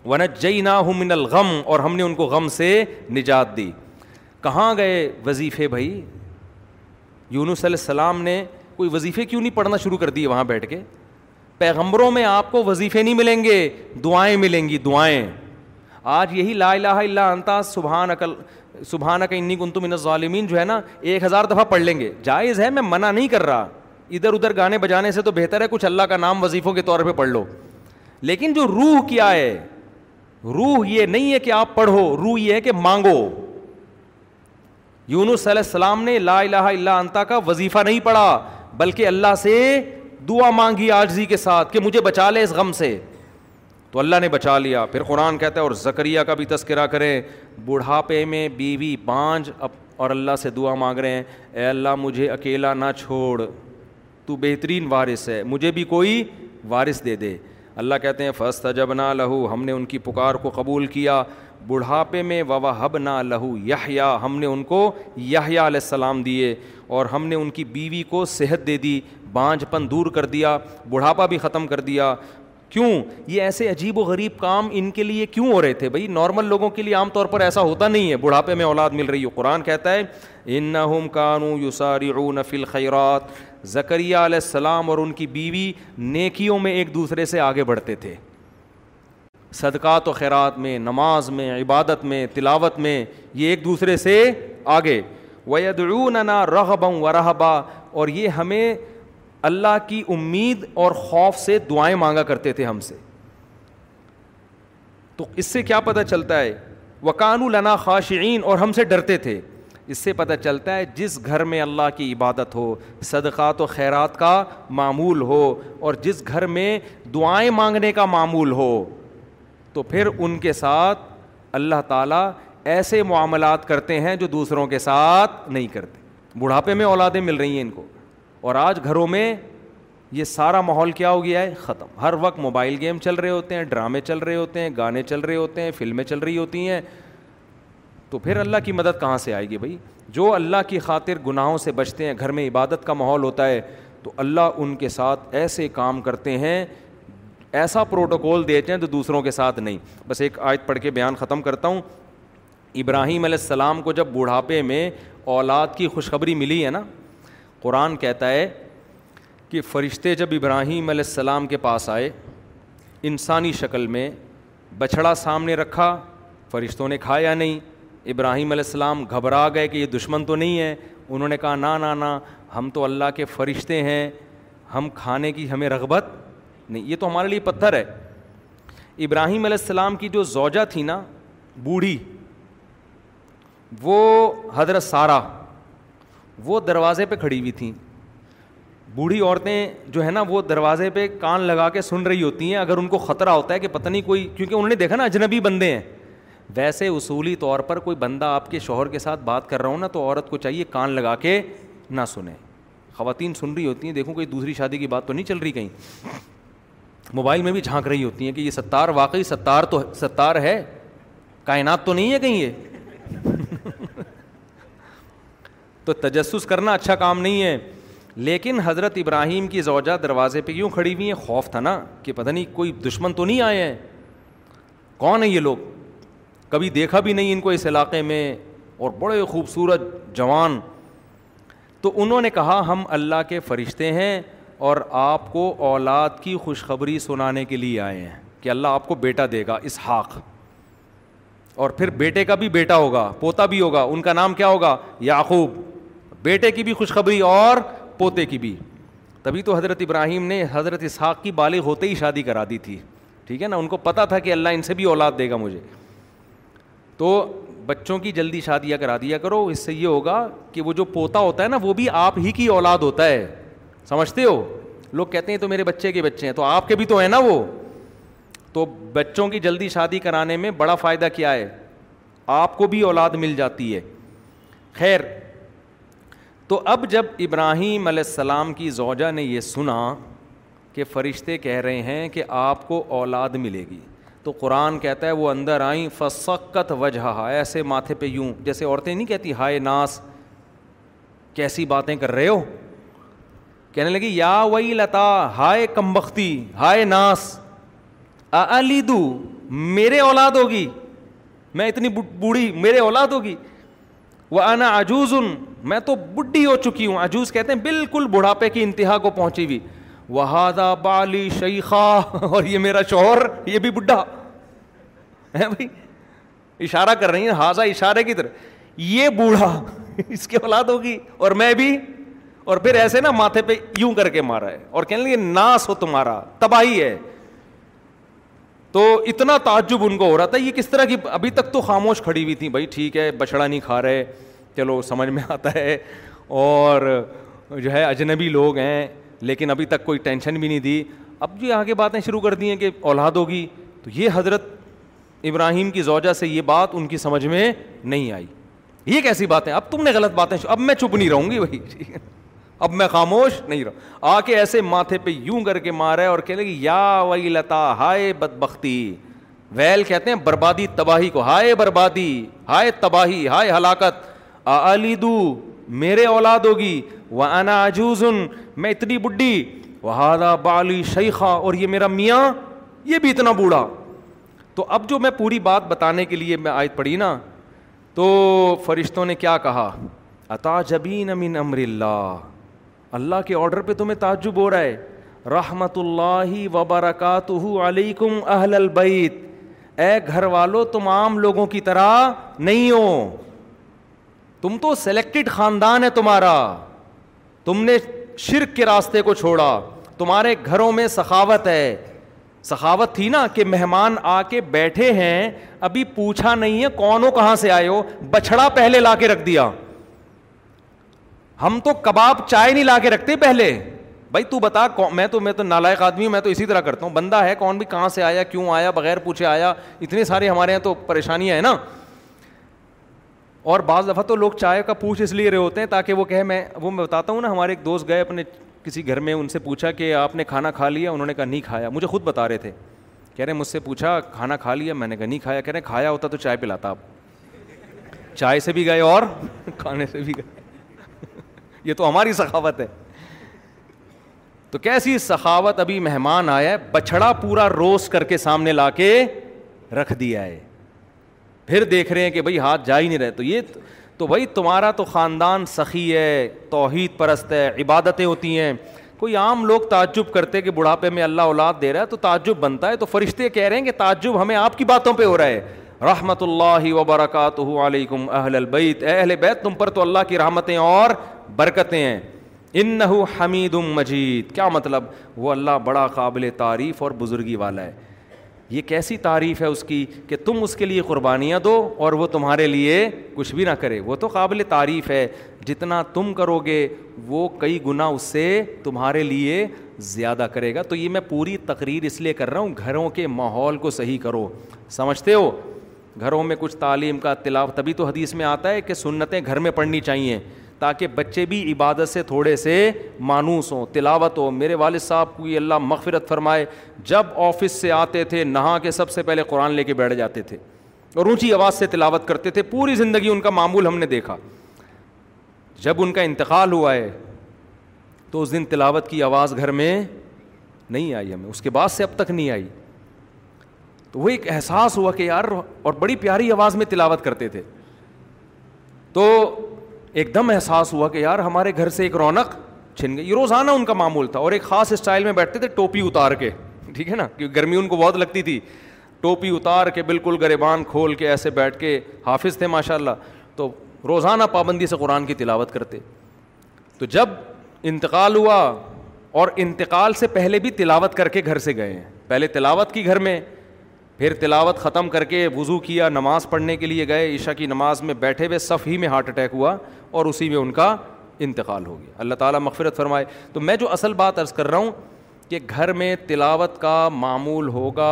ون جئی نہ ہوں من الغم اور ہم نے ان کو غم سے نجات دی کہاں گئے وظیفے بھائی یونس علیہ السلام نے کوئی وظیفے کیوں نہیں پڑھنا شروع کر دیے وہاں بیٹھ کے پیغمبروں میں آپ کو وظیفے نہیں ملیں گے دعائیں ملیں گی دعائیں آج یہی لا الہ الا انتا سبحان سبحان انی الظالمین جو ہے نا ایک ہزار دفعہ پڑھ لیں گے جائز ہے میں منع نہیں کر رہا ادھر ادھر گانے بجانے سے تو بہتر ہے کچھ اللہ کا نام وظیفوں کے طور پہ پڑھ لو لیکن جو روح کیا ہے روح یہ نہیں ہے کہ آپ پڑھو روح یہ ہے کہ مانگو یونس علیہ السلام نے لا الہ الا انتا کا وظیفہ نہیں پڑھا بلکہ اللہ سے دعا مانگی آجزی کے ساتھ کہ مجھے بچا لے اس غم سے تو اللہ نے بچا لیا پھر قرآن کہتا ہے اور زکریہ کا بھی تذکرہ کریں بڑھاپے میں بیوی بانج اور اللہ سے دعا مانگ رہے ہیں اے اللہ مجھے اکیلا نہ چھوڑ تو بہترین وارث ہے مجھے بھی کوئی وارث دے دے اللہ کہتے ہیں فستا جب نہ لہو ہم نے ان کی پکار کو قبول کیا بڑھاپے میں وبا ہب نہ لہو یا ہم نے ان کو یہ علیہ السلام دیے اور ہم نے ان کی بیوی کو صحت دے دی بانجھ پن دور کر دیا بڑھاپا بھی ختم کر دیا کیوں یہ ایسے عجیب و غریب کام ان کے لیے کیوں ہو رہے تھے بھائی نارمل لوگوں کے لیے عام طور پر ایسا ہوتا نہیں ہے بڑھاپے میں اولاد مل رہی ہے قرآن کہتا ہے ان کانو کانوں یوساری غ نفل خیرات زکریہ علیہ السلام اور ان کی بیوی نیکیوں میں ایک دوسرے سے آگے بڑھتے تھے صدقات و خیرات میں نماز میں عبادت میں تلاوت میں یہ ایک دوسرے سے آگے وَيَدْعُونَنَا رَغْبًا بن و رہبا اور یہ ہمیں اللہ کی امید اور خوف سے دعائیں مانگا کرتے تھے ہم سے تو اس سے کیا پتہ چلتا ہے وکان لنا خاشعین اور ہم سے ڈرتے تھے اس سے پتہ چلتا ہے جس گھر میں اللہ کی عبادت ہو صدقات و خیرات کا معمول ہو اور جس گھر میں دعائیں مانگنے کا معمول ہو تو پھر ان کے ساتھ اللہ تعالیٰ ایسے معاملات کرتے ہیں جو دوسروں کے ساتھ نہیں کرتے بڑھاپے میں اولادیں مل رہی ہیں ان کو اور آج گھروں میں یہ سارا ماحول کیا ہو گیا ہے ختم ہر وقت موبائل گیم چل رہے ہوتے ہیں ڈرامے چل رہے ہوتے ہیں گانے چل رہے ہوتے ہیں فلمیں چل رہی ہوتی ہیں تو پھر اللہ کی مدد کہاں سے آئے گی بھائی جو اللہ کی خاطر گناہوں سے بچتے ہیں گھر میں عبادت کا ماحول ہوتا ہے تو اللہ ان کے ساتھ ایسے کام کرتے ہیں ایسا پروٹوکول دیتے ہیں تو دوسروں کے ساتھ نہیں بس ایک آیت پڑھ کے بیان ختم کرتا ہوں ابراہیم علیہ السلام کو جب بڑھاپے میں اولاد کی خوشخبری ملی ہے نا قرآن کہتا ہے کہ فرشتے جب ابراہیم علیہ السلام کے پاس آئے انسانی شکل میں بچھڑا سامنے رکھا فرشتوں نے کھایا نہیں ابراہیم علیہ السلام گھبرا گئے کہ یہ دشمن تو نہیں ہے انہوں نے کہا نا نا نا ہم تو اللہ کے فرشتے ہیں ہم کھانے کی ہمیں رغبت نہیں یہ تو ہمارے لیے پتھر ہے ابراہیم علیہ السلام کی جو زوجہ تھی نا بوڑھی وہ حضرت سارا وہ دروازے پہ کھڑی ہوئی تھیں بوڑھی عورتیں جو ہیں نا وہ دروازے پہ کان لگا کے سن رہی ہوتی ہیں اگر ان کو خطرہ ہوتا ہے کہ پتہ نہیں کوئی کیونکہ انہوں نے دیکھا نا اجنبی بندے ہیں ویسے اصولی طور پر کوئی بندہ آپ کے شوہر کے ساتھ بات کر رہا ہوں نا تو عورت کو چاہیے کان لگا کے نہ سنیں خواتین سن رہی ہوتی ہیں دیکھوں کوئی دوسری شادی کی بات تو نہیں چل رہی کہیں موبائل میں بھی جھانک رہی ہوتی ہیں کہ یہ ستار واقعی ستار تو ستار ہے کائنات تو نہیں ہے کہیں یہ تو تجسس کرنا اچھا کام نہیں ہے لیکن حضرت ابراہیم کی زوجہ دروازے پہ کیوں کھڑی ہوئی ہیں خوف تھا نا کہ پتہ نہیں کوئی دشمن تو نہیں آئے ہیں کون ہیں یہ لوگ کبھی دیکھا بھی نہیں ان کو اس علاقے میں اور بڑے خوبصورت جوان تو انہوں نے کہا ہم اللہ کے فرشتے ہیں اور آپ کو اولاد کی خوشخبری سنانے کے لیے آئے ہیں کہ اللہ آپ کو بیٹا دے گا اسحاق اور پھر بیٹے کا بھی بیٹا ہوگا پوتا بھی ہوگا ان کا نام کیا ہوگا یعقوب بیٹے کی بھی خوشخبری اور پوتے کی بھی تبھی تو حضرت ابراہیم نے حضرت اسحاق کی بالغ ہوتے ہی شادی کرا دی تھی ٹھیک ہے نا ان کو پتہ تھا کہ اللہ ان سے بھی اولاد دے گا مجھے تو بچوں کی جلدی شادیاں کرا دیا کرو اس سے یہ ہوگا کہ وہ جو پوتا ہوتا ہے نا وہ بھی آپ ہی کی اولاد ہوتا ہے سمجھتے ہو لوگ کہتے ہیں تو میرے بچے کے بچے ہیں تو آپ کے بھی تو ہیں نا وہ تو بچوں کی جلدی شادی کرانے میں بڑا فائدہ کیا ہے آپ کو بھی اولاد مل جاتی ہے خیر تو اب جب ابراہیم علیہ السلام کی زوجہ نے یہ سنا کہ فرشتے کہہ رہے ہیں کہ آپ کو اولاد ملے گی تو قرآن کہتا ہے وہ اندر آئیں فسقت وجہ ایسے ماتھے پہ یوں جیسے عورتیں نہیں کہتی ہائے ناس کیسی باتیں کر رہے ہو کہنے لگی یا وئی لتا ہائے کمبختی ہائے ناس میرے اولاد ہوگی میں اتنی بوڑھی میرے اولاد ہوگی وہ انا ان میں تو بڈھی ہو چکی ہوں آجوز کہتے ہیں بالکل بڑھاپے کی انتہا کو پہنچی ہوئی وہادا بالی شیخا اور یہ میرا شوہر یہ بھی بڈھا ہے بھائی اشارہ کر رہی ہیں ہاضا اشارے کی طرح یہ بوڑھا اس کی اولاد ہوگی اور میں بھی اور پھر ایسے نا ماتھے پہ یوں کر کے مارا ہے اور کہنے لگے ناس ہو تمہارا تباہی ہے تو اتنا تعجب ان کو ہو رہا تھا یہ کس طرح کی ابھی تک تو خاموش کھڑی ہوئی تھیں بھائی ٹھیک ہے بچڑا نہیں کھا رہے چلو سمجھ میں آتا ہے اور جو ہے اجنبی لوگ ہیں لیکن ابھی تک کوئی ٹینشن بھی نہیں دی اب جو آگے باتیں شروع کر دی ہیں کہ اولاد ہوگی تو یہ حضرت ابراہیم کی زوجہ سے یہ بات ان کی سمجھ میں نہیں آئی یہ کیسی باتیں اب تم نے غلط باتیں اب میں چپ نہیں رہوں گی بھائی اب میں خاموش نہیں رہا آ کے ایسے ماتھے پہ یوں کر کے مارا ہے اور کہہ لے گی یا وی لتا ہائے بد بختی ویل کہتے ہیں بربادی تباہی کو ہائے بربادی ہائے تباہی ہائے ہلاکت علی دو میرے اولاد ہوگی وہ انا عجوزن میں اتنی بڈی وہ بالی شیخا اور یہ میرا میاں یہ بھی اتنا بوڑھا تو اب جو میں پوری بات بتانے کے لیے میں آیت پڑھی نا تو فرشتوں نے کیا کہا اتا جبین امین اللہ اللہ کے آرڈر پہ تمہیں تعجب ہو رہا ہے رحمت اللہ وبرکاتہ علیکم اہل البیت اے گھر والو تم عام لوگوں کی طرح نہیں ہو تم تو سلیکٹڈ خاندان ہے تمہارا تم نے شرک کے راستے کو چھوڑا تمہارے گھروں میں سخاوت ہے سخاوت تھی نا کہ مہمان آ کے بیٹھے ہیں ابھی پوچھا نہیں ہے کون ہو کہاں سے آئے ہو بچھڑا پہلے لا کے رکھ دیا ہم تو کباب چائے نہیں لا کے رکھتے پہلے بھائی تو بتا میں تو میں تو نالائق آدمی ہوں میں تو اسی طرح کرتا ہوں بندہ ہے کون بھی کہاں سے آیا کیوں آیا بغیر پوچھے آیا اتنے سارے ہمارے یہاں تو پریشانیاں ہیں نا اور بعض دفعہ تو لوگ چائے کا پوچھ اس لیے رہے ہوتے ہیں تاکہ وہ کہے میں وہ میں بتاتا ہوں نا ہمارے ایک دوست گئے اپنے کسی گھر میں ان سے پوچھا کہ آپ نے کھانا کھا لیا انہوں نے کہا نہیں کھایا مجھے خود بتا رہے تھے کہہ رہے مجھ سے پوچھا کھانا کھا لیا میں نے کہا نہیں کھایا کہہ رہے کھایا ہوتا تو چائے پلاتا آپ چائے سے بھی گئے اور کھانے سے بھی گئے یہ تو ہماری سخاوت ہے تو کیسی سخاوت ابھی مہمان آیا ہے بچڑا پورا روس کر کے سامنے لا کے رکھ دیا ہے پھر دیکھ رہے ہیں کہ بھائی ہاتھ جا ہی نہیں رہے تو یہ تو بھائی تمہارا تو خاندان سخی ہے توحید پرست ہے عبادتیں ہوتی ہیں کوئی عام لوگ تعجب کرتے کہ بڑھاپے میں اللہ اولاد دے رہا ہے تو تعجب بنتا ہے تو فرشتے کہہ رہے ہیں کہ تعجب ہمیں آپ کی باتوں پہ ہو رہا ہے رحمت اللہ وبرکاتہ علیکم اہل اہل البیت بیت تم پر تو اللہ کی رحمتیں اور برکتیں ہیں ان نہ حمید ام مجید کیا مطلب وہ اللہ بڑا قابل تعریف اور بزرگی والا ہے یہ کیسی تعریف ہے اس کی کہ تم اس کے لیے قربانیاں دو اور وہ تمہارے لیے کچھ بھی نہ کرے وہ تو قابل تعریف ہے جتنا تم کرو گے وہ کئی گنا اس سے تمہارے لیے زیادہ کرے گا تو یہ میں پوری تقریر اس لیے کر رہا ہوں گھروں کے ماحول کو صحیح کرو سمجھتے ہو گھروں میں کچھ تعلیم کا اطلاع تبھی تو حدیث میں آتا ہے کہ سنتیں گھر میں پڑھنی چاہیے تاکہ بچے بھی عبادت سے تھوڑے سے مانوس ہوں تلاوت ہو میرے والد صاحب یہ اللہ مغفرت فرمائے جب آفس سے آتے تھے نہا کے سب سے پہلے قرآن لے کے بیٹھ جاتے تھے اور اونچی آواز سے تلاوت کرتے تھے پوری زندگی ان کا معمول ہم نے دیکھا جب ان کا انتقال ہوا ہے تو اس دن تلاوت کی آواز گھر میں نہیں آئی ہمیں اس کے بعد سے اب تک نہیں آئی تو وہ ایک احساس ہوا کہ یار اور بڑی پیاری آواز میں تلاوت کرتے تھے تو ایک دم احساس ہوا کہ یار ہمارے گھر سے ایک رونق چھن گئی یہ روزانہ ان کا معمول تھا اور ایک خاص اسٹائل میں بیٹھتے تھے ٹوپی اتار کے ٹھیک ہے نا کیونکہ گرمی ان کو بہت لگتی تھی ٹوپی اتار کے بالکل گریبان کھول کے ایسے بیٹھ کے حافظ تھے ماشاء اللہ تو روزانہ پابندی سے قرآن کی تلاوت کرتے تو جب انتقال ہوا اور انتقال سے پہلے بھی تلاوت کر کے گھر سے گئے ہیں پہلے تلاوت کی گھر میں پھر تلاوت ختم کر کے وضو کیا نماز پڑھنے کے لیے گئے عشاء کی نماز میں بیٹھے ہوئے صف ہی میں ہارٹ اٹیک ہوا اور اسی میں ان کا انتقال ہو گیا اللہ تعالیٰ مغفرت فرمائے تو میں جو اصل بات عرض کر رہا ہوں کہ گھر میں تلاوت کا معمول ہوگا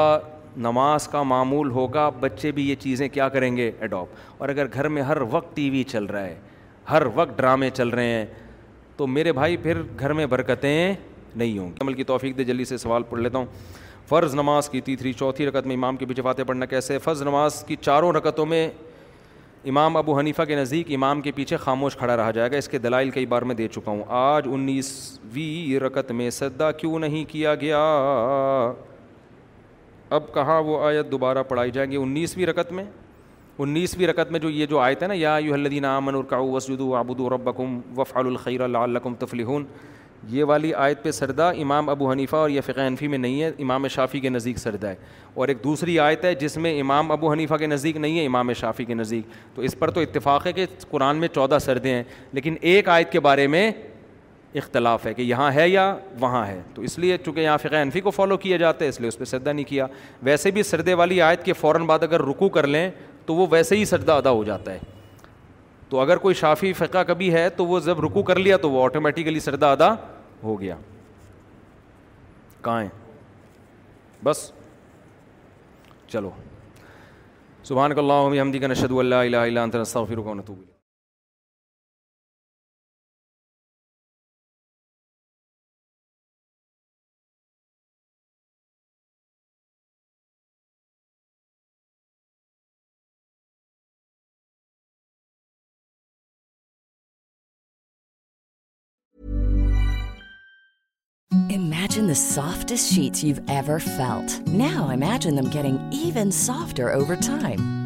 نماز کا معمول ہوگا بچے بھی یہ چیزیں کیا کریں گے اڈاپ اور اگر گھر میں ہر وقت ٹی وی چل رہا ہے ہر وقت ڈرامے چل رہے ہیں تو میرے بھائی پھر گھر میں برکتیں نہیں ہوں گی عمل کی توفیق دے جلدی سے سوال پڑھ لیتا ہوں فرض نماز کی تیسری چوتھی رکت میں امام کے پیچھے فاتح پڑھنا کیسے فرض نماز کی چاروں رکتوں میں امام ابو حنیفہ کے نزدیک امام کے پیچھے خاموش کھڑا رہا جائے گا اس کے دلائل کئی بار میں دے چکا ہوں آج انیسویں رکت میں سدا کیوں نہیں کیا گیا اب کہاں وہ آیت دوبارہ پڑھائی جائیں گے انیسویں رکت میں انیسویں رکت میں جو یہ جو آیت ہے نا یا الدین امن و ابود و ربکم وفال الخیر اللہ تفلحون یہ والی آیت پہ سردہ امام ابو حنیفہ اور یہ فقہ حنفی میں نہیں ہے امام شافی کے نزدیک سردہ ہے اور ایک دوسری آیت ہے جس میں امام ابو حنیفہ کے نزدیک نہیں ہے امام شافی کے نزدیک تو اس پر تو اتفاق ہے کہ قرآن میں چودہ سردیں ہیں لیکن ایک آیت کے بارے میں اختلاف ہے کہ یہاں ہے یا وہاں ہے تو اس لیے چونکہ یہاں فقہ انفی کو فالو کیا جاتا ہے اس لیے اس پہ سردہ نہیں کیا ویسے بھی سردے والی آیت کے فوراً بعد اگر رکو کر لیں تو وہ ویسے ہی سردہ ادا ہو جاتا ہے تو اگر کوئی شافی فقہ کبھی ہے تو وہ جب رکو کر لیا تو وہ آٹومیٹیکلی سردہ ادا ہو گیا ہے بس چلو سبحان اللہ حمدی کا نشد اللہ علیہ softest sheet now imagining even softer over time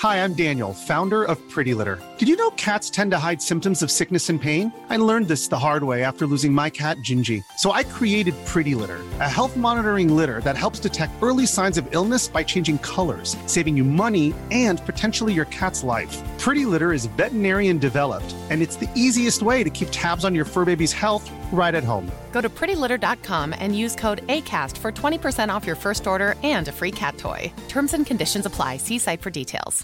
Hi, I'm Daniel, founder of Pretty Litter. Did you know cats tend to hide symptoms of sickness and pain? I learned this the hard way after losing my cat, Gingy. So I created Pretty Litter, a health monitoring litter that helps detect early signs of illness by changing colors, saving you money and potentially your cat's life. Pretty Litter is veterinarian developed, and it's the easiest way to keep tabs on your fur baby's health right at home. Go to prettylitter.com and use code ACAST for 20% off your first order and a free cat toy. Terms and conditions apply. See site for details.